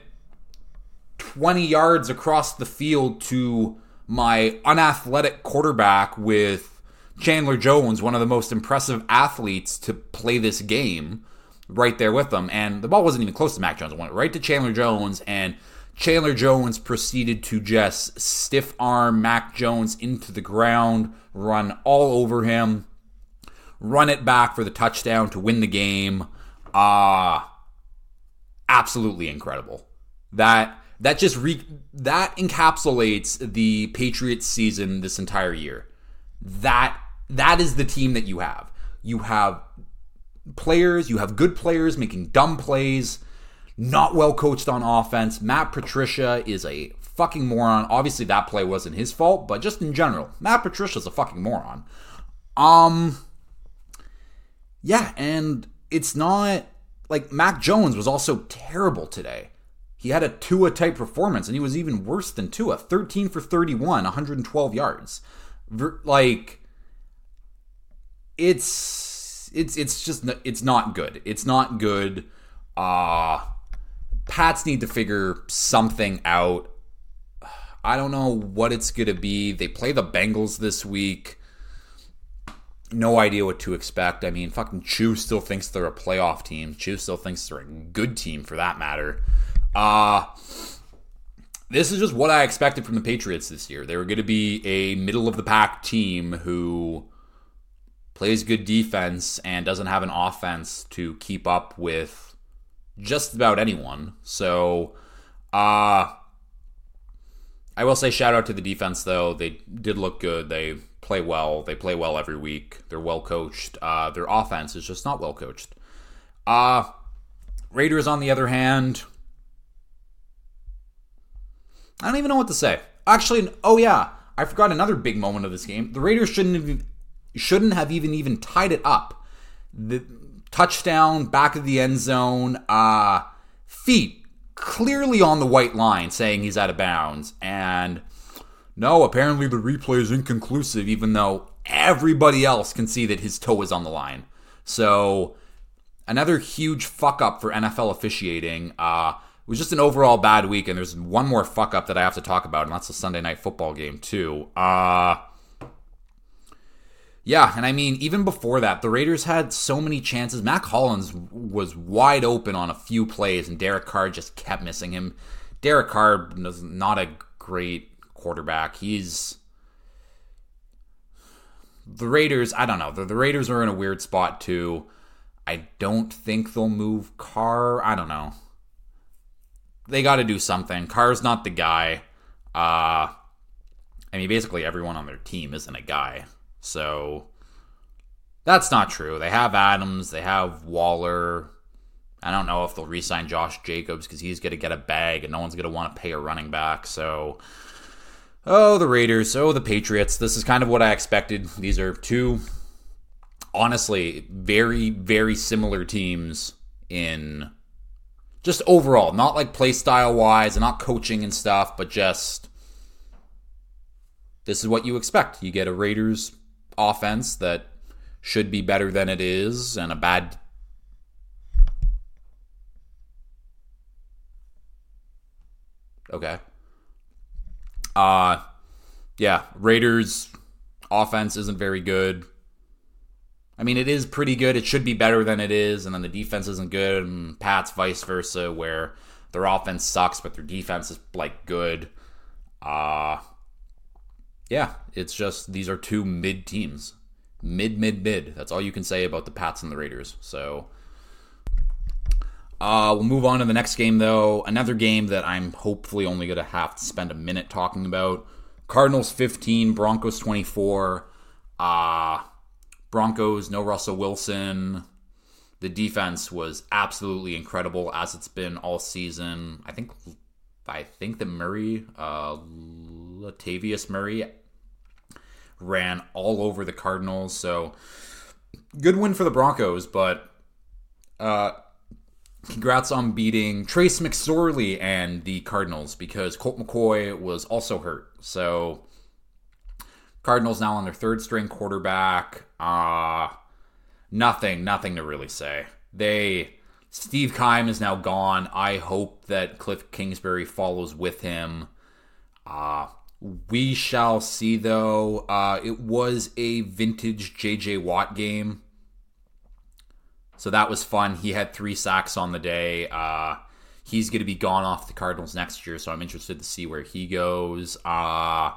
20 yards across the field to my unathletic quarterback with Chandler Jones, one of the most impressive athletes to play this game, right there with them. And the ball wasn't even close to Mac Jones. It went right to Chandler Jones, and Chandler Jones proceeded to just stiff arm Mac Jones into the ground, run all over him, run it back for the touchdown to win the game. Ah, uh, absolutely incredible. That that just re- that encapsulates the Patriots season this entire year. That that is the team that you have. You have players, you have good players making dumb plays, not well coached on offense. Matt Patricia is a fucking moron. Obviously that play wasn't his fault, but just in general, Matt Patricia's a fucking moron. Um yeah, and it's not like Mac Jones was also terrible today. He had a Tua type performance, and he was even worse than Tua 13 for 31, 112 yards. Like, it's it's it's just it's not good. It's not good. Uh Pats need to figure something out. *sighs* I don't know what it's going to be. They play the Bengals this week. No idea what to expect. I mean, fucking Chew still thinks they're a playoff team. Chew still thinks they're a good team for that matter. Uh this is just what I expected from the Patriots this year. They were going to be a middle of the pack team who plays good defense and doesn't have an offense to keep up with just about anyone. So, uh I will say shout out to the defense though. They did look good. They play well. They play well every week. They're well coached. Uh, their offense is just not well coached. Uh Raiders on the other hand, I don't even know what to say. Actually, oh yeah, I forgot another big moment of this game. The Raiders shouldn't have, shouldn't have even even tied it up. The touchdown back of the end zone, uh, feet clearly on the white line, saying he's out of bounds, and no, apparently the replay is inconclusive, even though everybody else can see that his toe is on the line. So another huge fuck up for NFL officiating. Uh, it was just an overall bad week, and there's one more fuck up that I have to talk about, and that's the Sunday night football game too. Uh yeah, and I mean, even before that, the Raiders had so many chances. Mack Hollins was wide open on a few plays, and Derek Carr just kept missing him. Derek Carr is not a great quarterback. He's the Raiders. I don't know. The, the Raiders are in a weird spot too. I don't think they'll move Carr. I don't know they got to do something. Carr's not the guy. Uh, I mean, basically everyone on their team isn't a guy. So that's not true. They have Adams, they have Waller. I don't know if they'll re-sign Josh Jacobs because he's going to get a bag and no one's going to want to pay a running back. So, oh, the Raiders, oh, the Patriots. This is kind of what I expected. These are two, honestly, very, very similar teams in just overall, not like play style wise and not coaching and stuff, but just this is what you expect. You get a Raiders offense that should be better than it is, and a bad. Okay. Uh yeah, Raiders offense isn't very good. I mean, it is pretty good. It should be better than it is, and then the defense isn't good, and Pat's vice versa, where their offense sucks, but their defense is like good. Uh yeah, it's just these are two mid teams. Mid, mid, mid. That's all you can say about the Pats and the Raiders. So uh, we'll move on to the next game, though. Another game that I'm hopefully only going to have to spend a minute talking about. Cardinals 15, Broncos 24. Uh, Broncos, no Russell Wilson. The defense was absolutely incredible as it's been all season. I think I think that Murray, uh, Latavius Murray, ran all over the Cardinals. So good win for the Broncos, but uh, congrats on beating Trace McSorley and the Cardinals because Colt McCoy was also hurt. So Cardinals now on their third string quarterback. Uh nothing, nothing to really say. They Steve Keim is now gone. I hope that Cliff Kingsbury follows with him. Uh, we shall see, though. Uh, it was a vintage JJ Watt game. So that was fun. He had three sacks on the day. Uh, he's going to be gone off the Cardinals next year, so I'm interested to see where he goes. Uh,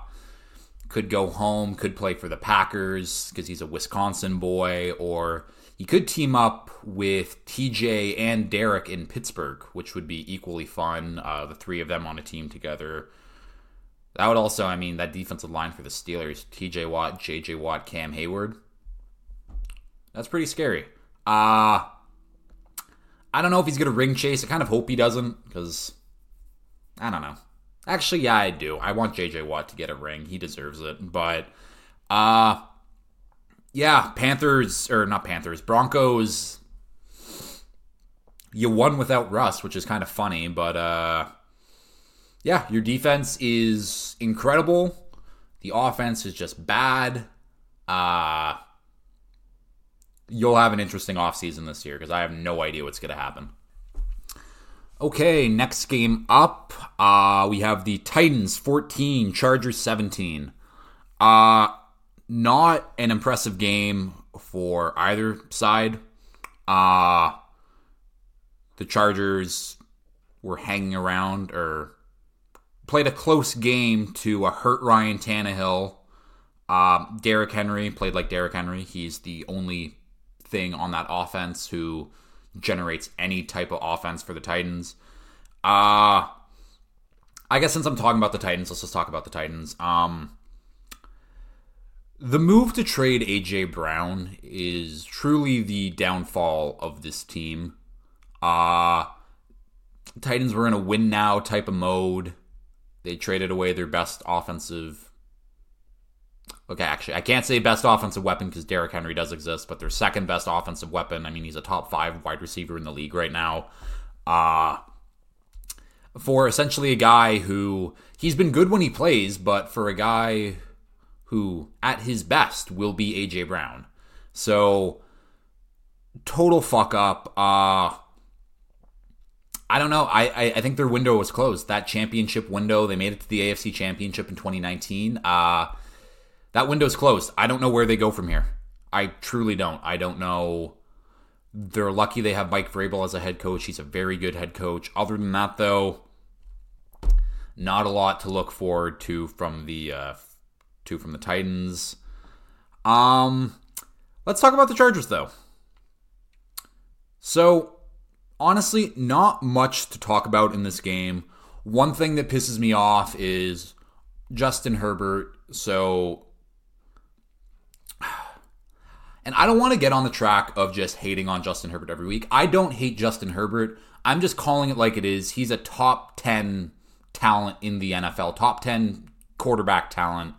could go home, could play for the Packers because he's a Wisconsin boy, or he could team up with TJ and Derek in Pittsburgh, which would be equally fun. Uh, the three of them on a team together. That would also, I mean, that defensive line for the Steelers: TJ Watt, JJ Watt, Cam Heyward. That's pretty scary. Uh I don't know if he's gonna ring chase. I kind of hope he doesn't, because I don't know. Actually, yeah, I do. I want JJ Watt to get a ring. He deserves it. But uh yeah, Panthers or not Panthers, Broncos. You won without Russ, which is kind of funny, but uh, yeah, your defense is incredible. The offense is just bad. Uh, you'll have an interesting offseason this year because I have no idea what's going to happen. Okay, next game up, uh, we have the Titans 14, Chargers 17. Uh, not an impressive game for either side. Uh the Chargers were hanging around or played a close game to a hurt Ryan Tannehill. Um, Derrick Henry played like Derrick Henry. He's the only thing on that offense who generates any type of offense for the Titans. Uh I guess since I'm talking about the Titans, let's just talk about the Titans. Um the move to trade AJ Brown is truly the downfall of this team. Uh Titans were in a win now type of mode. They traded away their best offensive Okay, actually, I can't say best offensive weapon because Derrick Henry does exist, but their second best offensive weapon. I mean, he's a top five wide receiver in the league right now. Uh, for essentially a guy who he's been good when he plays, but for a guy who at his best will be AJ Brown. So total fuck up. Uh I don't know. I, I, I think their window was closed. That championship window, they made it to the AFC Championship in 2019. Uh that window's closed. I don't know where they go from here. I truly don't. I don't know. They're lucky they have Mike Vrabel as a head coach. He's a very good head coach. Other than that, though, not a lot to look forward to from the uh, two from the Titans. Um, let's talk about the Chargers though. So, honestly, not much to talk about in this game. One thing that pisses me off is Justin Herbert. So, And I don't want to get on the track of just hating on Justin Herbert every week. I don't hate Justin Herbert. I'm just calling it like it is. He's a top 10 talent in the NFL, top 10 quarterback talent.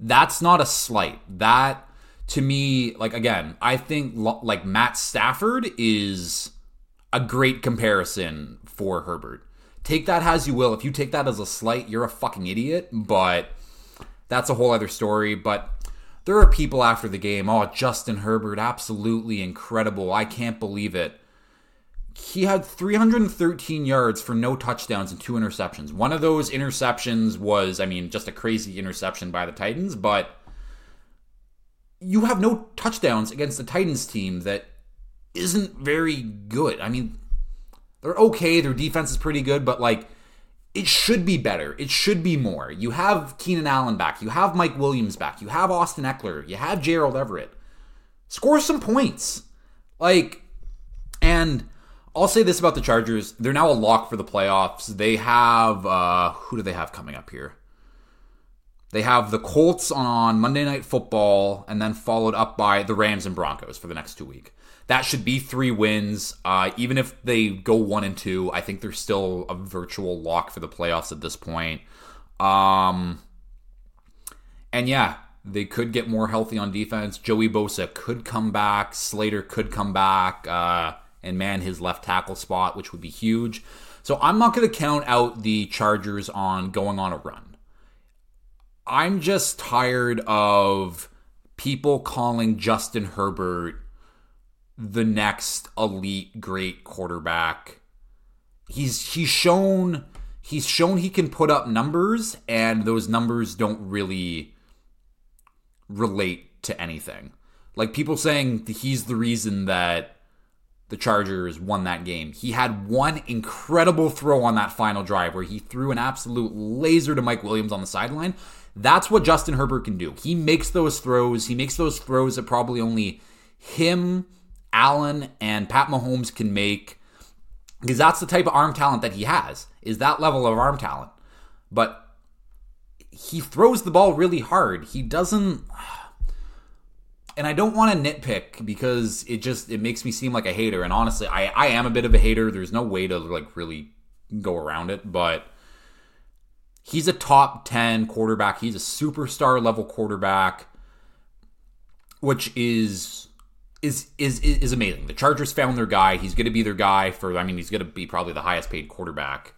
That's not a slight. That to me, like again, I think like Matt Stafford is a great comparison for Herbert. Take that as you will. If you take that as a slight, you're a fucking idiot, but that's a whole other story. But there are people after the game, oh, Justin Herbert, absolutely incredible. I can't believe it. He had 313 yards for no touchdowns and two interceptions. One of those interceptions was, I mean, just a crazy interception by the Titans, but you have no touchdowns against the Titans team that isn't very good. I mean, they're okay. Their defense is pretty good, but like it should be better. It should be more. You have Keenan Allen back. You have Mike Williams back. You have Austin Ekeler. You have Gerald Everett. Score some points. Like, and I'll say this about the Chargers. They're now a lock for the playoffs. They have, uh, who do they have coming up here? They have the Colts on Monday Night Football, and then followed up by the Rams and Broncos for the next two weeks. That should be three wins. Uh, even if they go one and two, I think they're still a virtual lock for the playoffs at this point. Um, and yeah, they could get more healthy on defense. Joey Bosa could come back. Slater could come back uh, and man his left tackle spot, which would be huge. So I'm not going to count out the Chargers on going on a run. I'm just tired of people calling Justin Herbert the next elite great quarterback. He's he's shown he's shown he can put up numbers and those numbers don't really relate to anything. Like people saying he's the reason that the Chargers won that game. He had one incredible throw on that final drive where he threw an absolute laser to Mike Williams on the sideline. That's what Justin Herbert can do. He makes those throws. He makes those throws that probably only him Allen and Pat Mahomes can make because that's the type of arm talent that he has is that level of arm talent. But he throws the ball really hard. He doesn't *sighs* and I don't want to nitpick because it just it makes me seem like a hater and honestly I I am a bit of a hater. There's no way to like really go around it, but he's a top 10 quarterback. He's a superstar level quarterback which is is is is amazing. The Chargers found their guy. He's going to be their guy for. I mean, he's going to be probably the highest paid quarterback.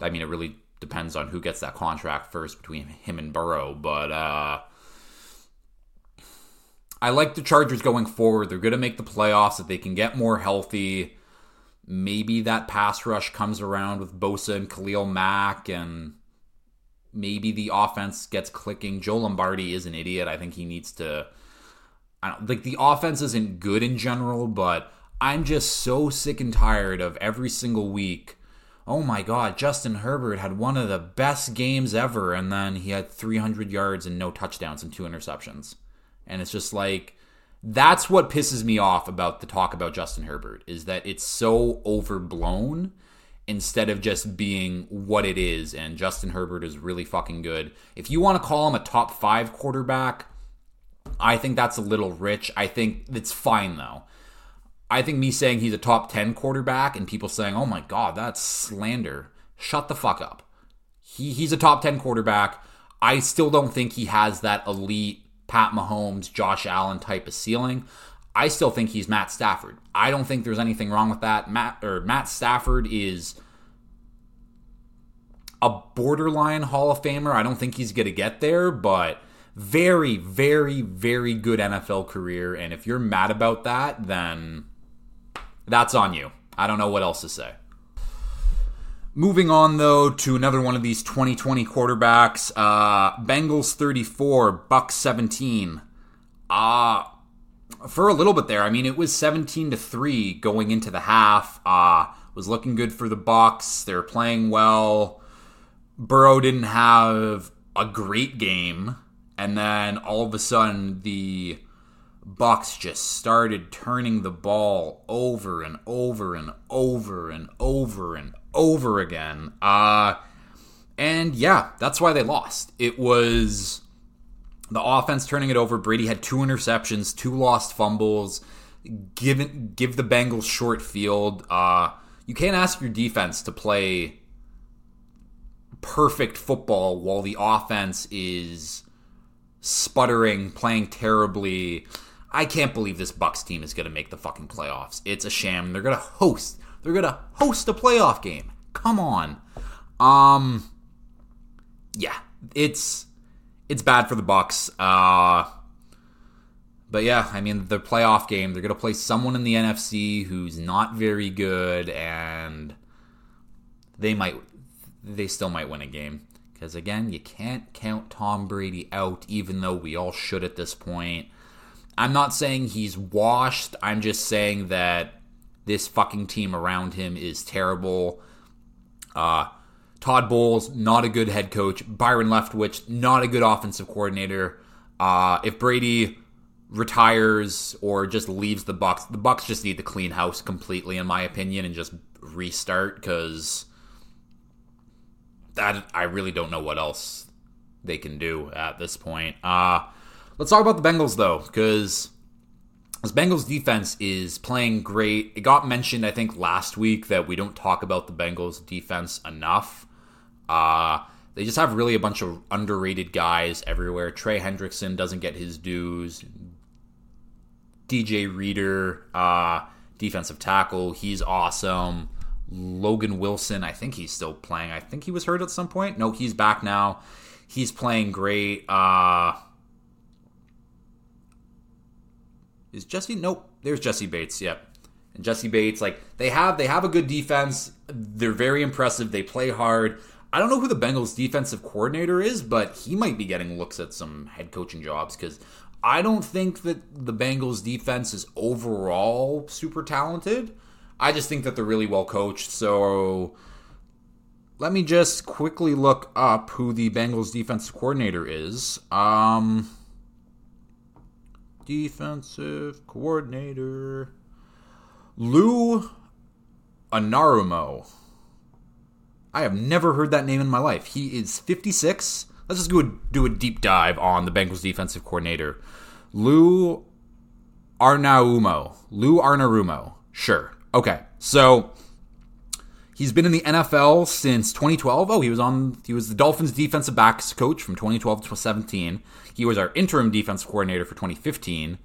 I mean, it really depends on who gets that contract first between him and Burrow, but uh, I like the Chargers going forward. They're going to make the playoffs if they can get more healthy. Maybe that pass rush comes around with Bosa and Khalil Mack, and maybe the offense gets clicking. Joe Lombardi is an idiot. I think he needs to like the offense isn't good in general, but I'm just so sick and tired of every single week. Oh my God, Justin Herbert had one of the best games ever, and then he had 300 yards and no touchdowns and two interceptions. And it's just like, that's what pisses me off about the talk about Justin Herbert, is that it's so overblown instead of just being what it is. And Justin Herbert is really fucking good. If you want to call him a top five quarterback, I think that's a little rich. I think it's fine though. I think me saying he's a top 10 quarterback and people saying, "Oh my god, that's slander." Shut the fuck up. He he's a top 10 quarterback. I still don't think he has that elite Pat Mahomes, Josh Allen type of ceiling. I still think he's Matt Stafford. I don't think there's anything wrong with that. Matt or Matt Stafford is a borderline Hall of Famer. I don't think he's going to get there, but very, very, very good NFL career. And if you're mad about that, then that's on you. I don't know what else to say. Moving on though to another one of these 2020 quarterbacks, uh, Bengals 34, Bucks 17. Uh for a little bit there. I mean, it was 17 to 3 going into the half. Uh was looking good for the Bucks. They were playing well. Burrow didn't have a great game and then all of a sudden the Bucks just started turning the ball over and over and over and over and over again. Uh and yeah, that's why they lost. It was the offense turning it over. Brady had two interceptions, two lost fumbles. Give give the Bengals short field. Uh, you can't ask your defense to play perfect football while the offense is sputtering, playing terribly. I can't believe this Bucks team is going to make the fucking playoffs. It's a sham. They're going to host. They're going to host a playoff game. Come on. Um yeah, it's it's bad for the Bucks. Uh but yeah, I mean the playoff game, they're going to play someone in the NFC who's not very good and they might they still might win a game because again, you can't count Tom Brady out even though we all should at this point. I'm not saying he's washed. I'm just saying that this fucking team around him is terrible. Uh, Todd Bowles, not a good head coach. Byron Leftwich, not a good offensive coordinator. Uh, if Brady retires or just leaves the Bucks, the Bucks just need to clean house completely, in my opinion, and just restart because that I really don't know what else they can do at this point. Uh, let's talk about the Bengals though, because this Bengals defense is playing great. It got mentioned, I think, last week that we don't talk about the Bengals defense enough. Uh, they just have really a bunch of underrated guys everywhere. Trey Hendrickson doesn't get his dues. DJ Reader, uh, defensive tackle, he's awesome. Logan Wilson, I think he's still playing. I think he was hurt at some point. No, he's back now. He's playing great. Uh, is Jesse? Nope. There's Jessie Bates. Yep. And Jessie Bates, like they have, they have a good defense. They're very impressive. They play hard. I don't know who the Bengals defensive coordinator is, but he might be getting looks at some head coaching jobs because I don't think that the Bengals defense is overall super talented. I just think that they're really well coached. So let me just quickly look up who the Bengals defensive coordinator is. Um, defensive coordinator Lou Anarumo. I have never heard that name in my life. He is 56. Let's just go do a deep dive on the Bengals defensive coordinator. Lou Arnaumo. Lou Arnarumo. Sure. Okay. So he's been in the NFL since 2012. Oh, he was on he was the Dolphins defensive backs coach from 2012 to 2017. He was our interim defensive coordinator for 2015.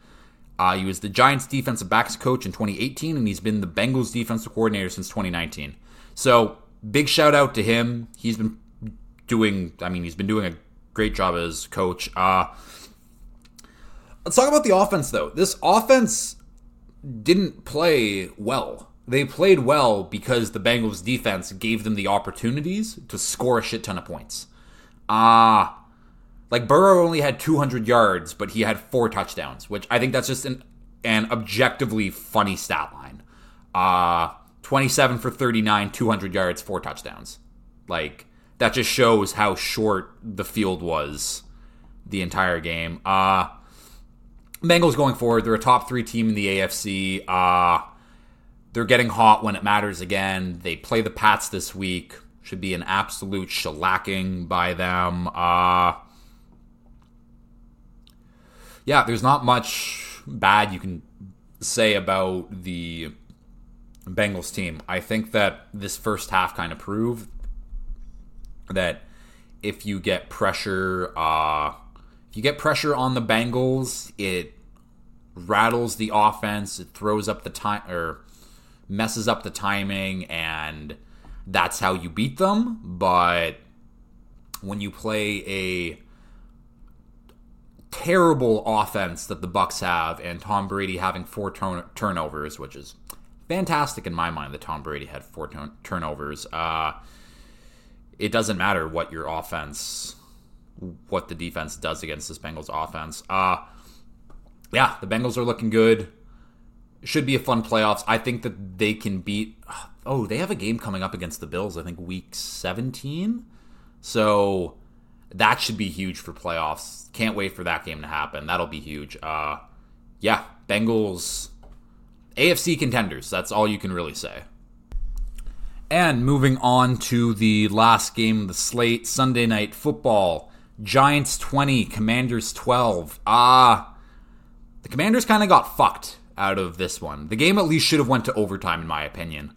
Uh, he was the Giants defensive backs coach in 2018 and he's been the Bengals defensive coordinator since 2019. So big shout out to him. He's been doing, I mean, he's been doing a great job as coach. Uh, let's talk about the offense, though. This offense didn't play well. They played well because the Bengals defense gave them the opportunities to score a shit ton of points. Ah, uh, like Burrow only had 200 yards, but he had four touchdowns, which I think that's just an, an objectively funny stat line. Uh 27 for 39, 200 yards, four touchdowns. Like, that just shows how short the field was the entire game. Uh, Bengals going forward, they're a top three team in the AFC. Uh, they're getting hot when it matters again. They play the Pats this week. Should be an absolute shellacking by them. Uh, yeah, there's not much bad you can say about the Bengals team. I think that this first half kind of proved that if you get pressure, uh, you get pressure on the Bengals, it rattles the offense, it throws up the time or messes up the timing, and that's how you beat them. But when you play a terrible offense that the Bucks have, and Tom Brady having four turn- turnovers, which is fantastic in my mind that Tom Brady had four t- turnovers. Uh, it doesn't matter what your offense, what the defense does against this Bengals offense. Uh, yeah, the Bengals are looking good. Should be a fun playoffs. I think that they can beat. Oh, they have a game coming up against the Bills. I think week 17. So that should be huge for playoffs. Can't wait for that game to happen. That'll be huge. Uh, yeah, Bengals AFC contenders. That's all you can really say. And moving on to the last game of the slate, Sunday night football. Giants 20, Commanders 12. Ah, uh, the Commanders kind of got fucked out of this one. The game at least should have went to overtime in my opinion.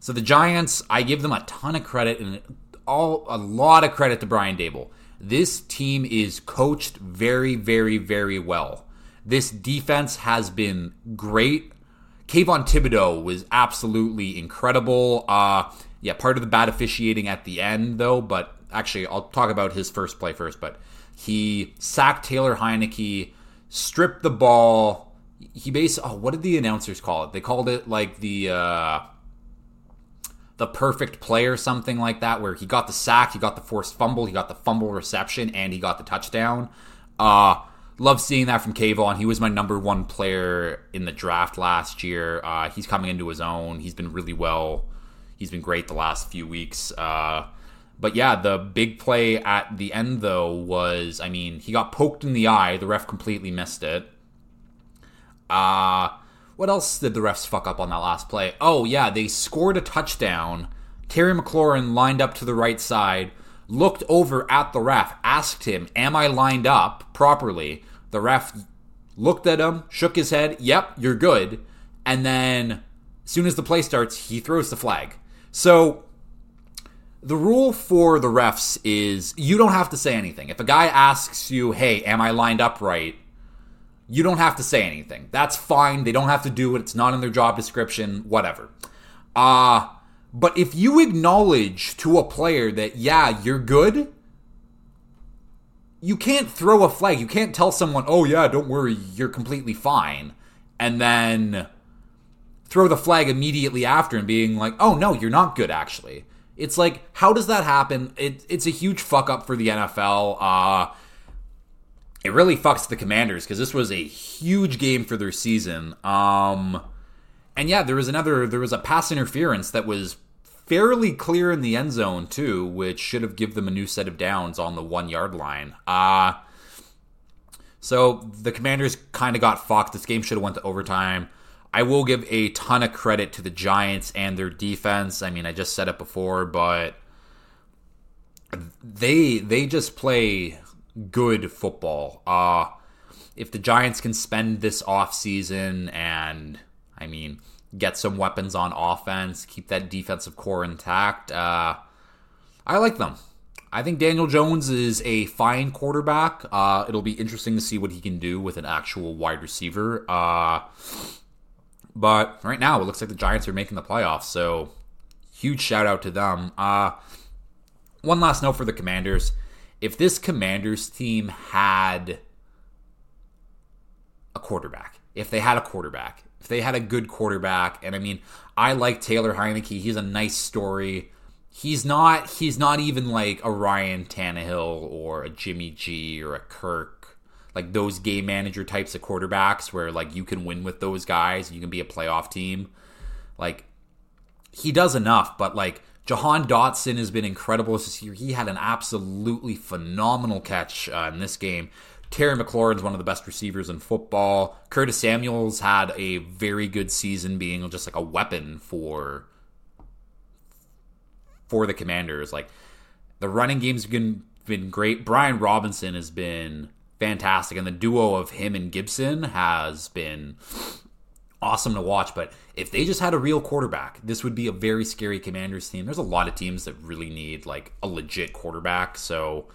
So the Giants, I give them a ton of credit and all a lot of credit to Brian Daboll. This team is coached very, very, very well. This defense has been great. Kayvon Thibodeaux was absolutely incredible. Uh, yeah, part of the bad officiating at the end, though, but actually, I'll talk about his first play first. But he sacked Taylor Heinicke, stripped the ball. He basically, oh, what did the announcers call it? They called it like the. Uh, the perfect play or something like that, where he got the sack, he got the forced fumble, he got the fumble reception, and he got the touchdown. Uh, love seeing that from Kayvon. He was my number one player in the draft last year. Uh, he's coming into his own. He's been really well. He's been great the last few weeks. Uh, but yeah, the big play at the end though was, I mean, he got poked in the eye. The ref completely missed it. Uh what else did the refs fuck up on that last play? Oh, yeah, they scored a touchdown. Terry McLaurin lined up to the right side, looked over at the ref, asked him, Am I lined up properly? The ref looked at him, shook his head, Yep, you're good. And then, as soon as the play starts, he throws the flag. So, the rule for the refs is you don't have to say anything. If a guy asks you, Hey, am I lined up right? you don't have to say anything. That's fine. They don't have to do it. It's not in their job description, whatever. Uh, but if you acknowledge to a player that, yeah, you're good, you can't throw a flag. You can't tell someone, oh, yeah, don't worry, you're completely fine. And then throw the flag immediately after and being like, oh, no, you're not good, actually. It's like, how does that happen? It, it's a huge fuck up for the NFL. Uh, it really fucks the Commanders because this was a huge game for their season. Um, and yeah, there was another, there was a pass interference that was fairly clear in the end zone too, which should have given them a new set of downs on the one yard line. Uh, so the Commanders kind of got fucked. This game should have went to overtime. I will give a ton of credit to the Giants and their defense. I mean, I just said it before, but they they just play good football. Uh if the Giants can spend this offseason and I mean get some weapons on offense, keep that defensive core intact, uh I like them. I think Daniel Jones is a fine quarterback. Uh, it'll be interesting to see what he can do with an actual wide receiver. Uh, but right now, it looks like the Giants are making the playoffs. So, huge shout out to them. Uh, one last note for the Commanders if this Commanders team had a quarterback, if they had a quarterback, if they had a good quarterback, and I mean, I like Taylor Heinicke. He's a nice story. He's not. He's not even like a Ryan Tannehill or a Jimmy G or a Kirk, like those game manager types of quarterbacks where like you can win with those guys. You can be a playoff team. Like he does enough, but like Jahan Dotson has been incredible this year. He had an absolutely phenomenal catch uh, in this game. Terry McLaurin is one of the best receivers in football. Curtis Samuels had a very good season, being just like a weapon for for the Commanders. Like the running game's been been great. Brian Robinson has been fantastic, and the duo of him and Gibson has been awesome to watch. But if they just had a real quarterback, this would be a very scary Commanders team. There's a lot of teams that really need like a legit quarterback. So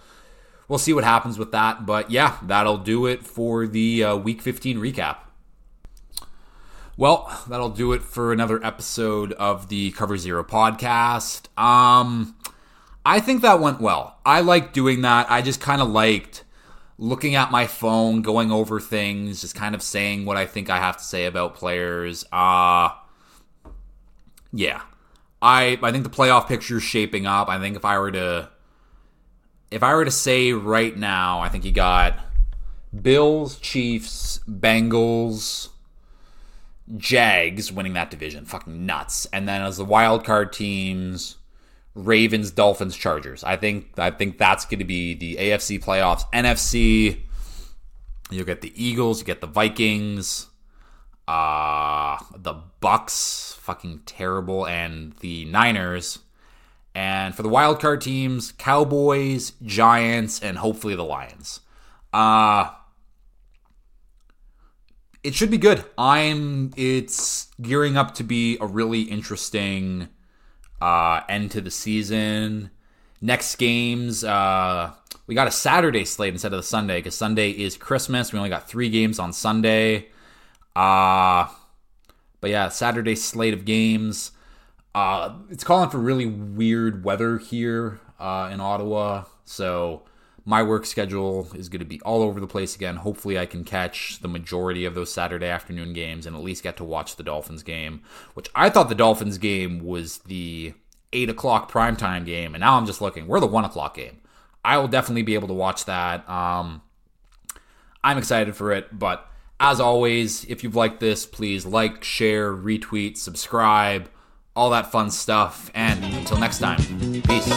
we'll see what happens with that. But yeah, that'll do it for the uh, Week 15 recap. Well, that'll do it for another episode of the Cover Zero podcast. Um, I think that went well. I like doing that. I just kind of liked looking at my phone, going over things, just kind of saying what I think I have to say about players. Uh yeah. I I think the playoff picture is shaping up. I think if I were to if I were to say right now, I think you got Bills, Chiefs, Bengals, Jags winning that division. Fucking nuts. And then as the wild card teams, Ravens, Dolphins, Chargers. I think I think that's going to be the AFC playoffs. NFC, you get the Eagles, you get the Vikings, uh, the Bucks, fucking terrible, and the Niners. And for the wild card teams, Cowboys, Giants, and hopefully the Lions. Uh it should be good. I'm it's gearing up to be a really interesting uh end to the season. Next games, uh we got a Saturday slate instead of the Sunday because Sunday is Christmas. We only got three games on Sunday. Uh but yeah, Saturday slate of games. Uh it's calling for really weird weather here uh in Ottawa. So my work schedule is going to be all over the place again. Hopefully, I can catch the majority of those Saturday afternoon games and at least get to watch the Dolphins game, which I thought the Dolphins game was the 8 o'clock primetime game. And now I'm just looking, we're the 1 o'clock game. I will definitely be able to watch that. Um, I'm excited for it, but as always, if you've liked this, please like, share, retweet, subscribe, all that fun stuff. And until next time, peace.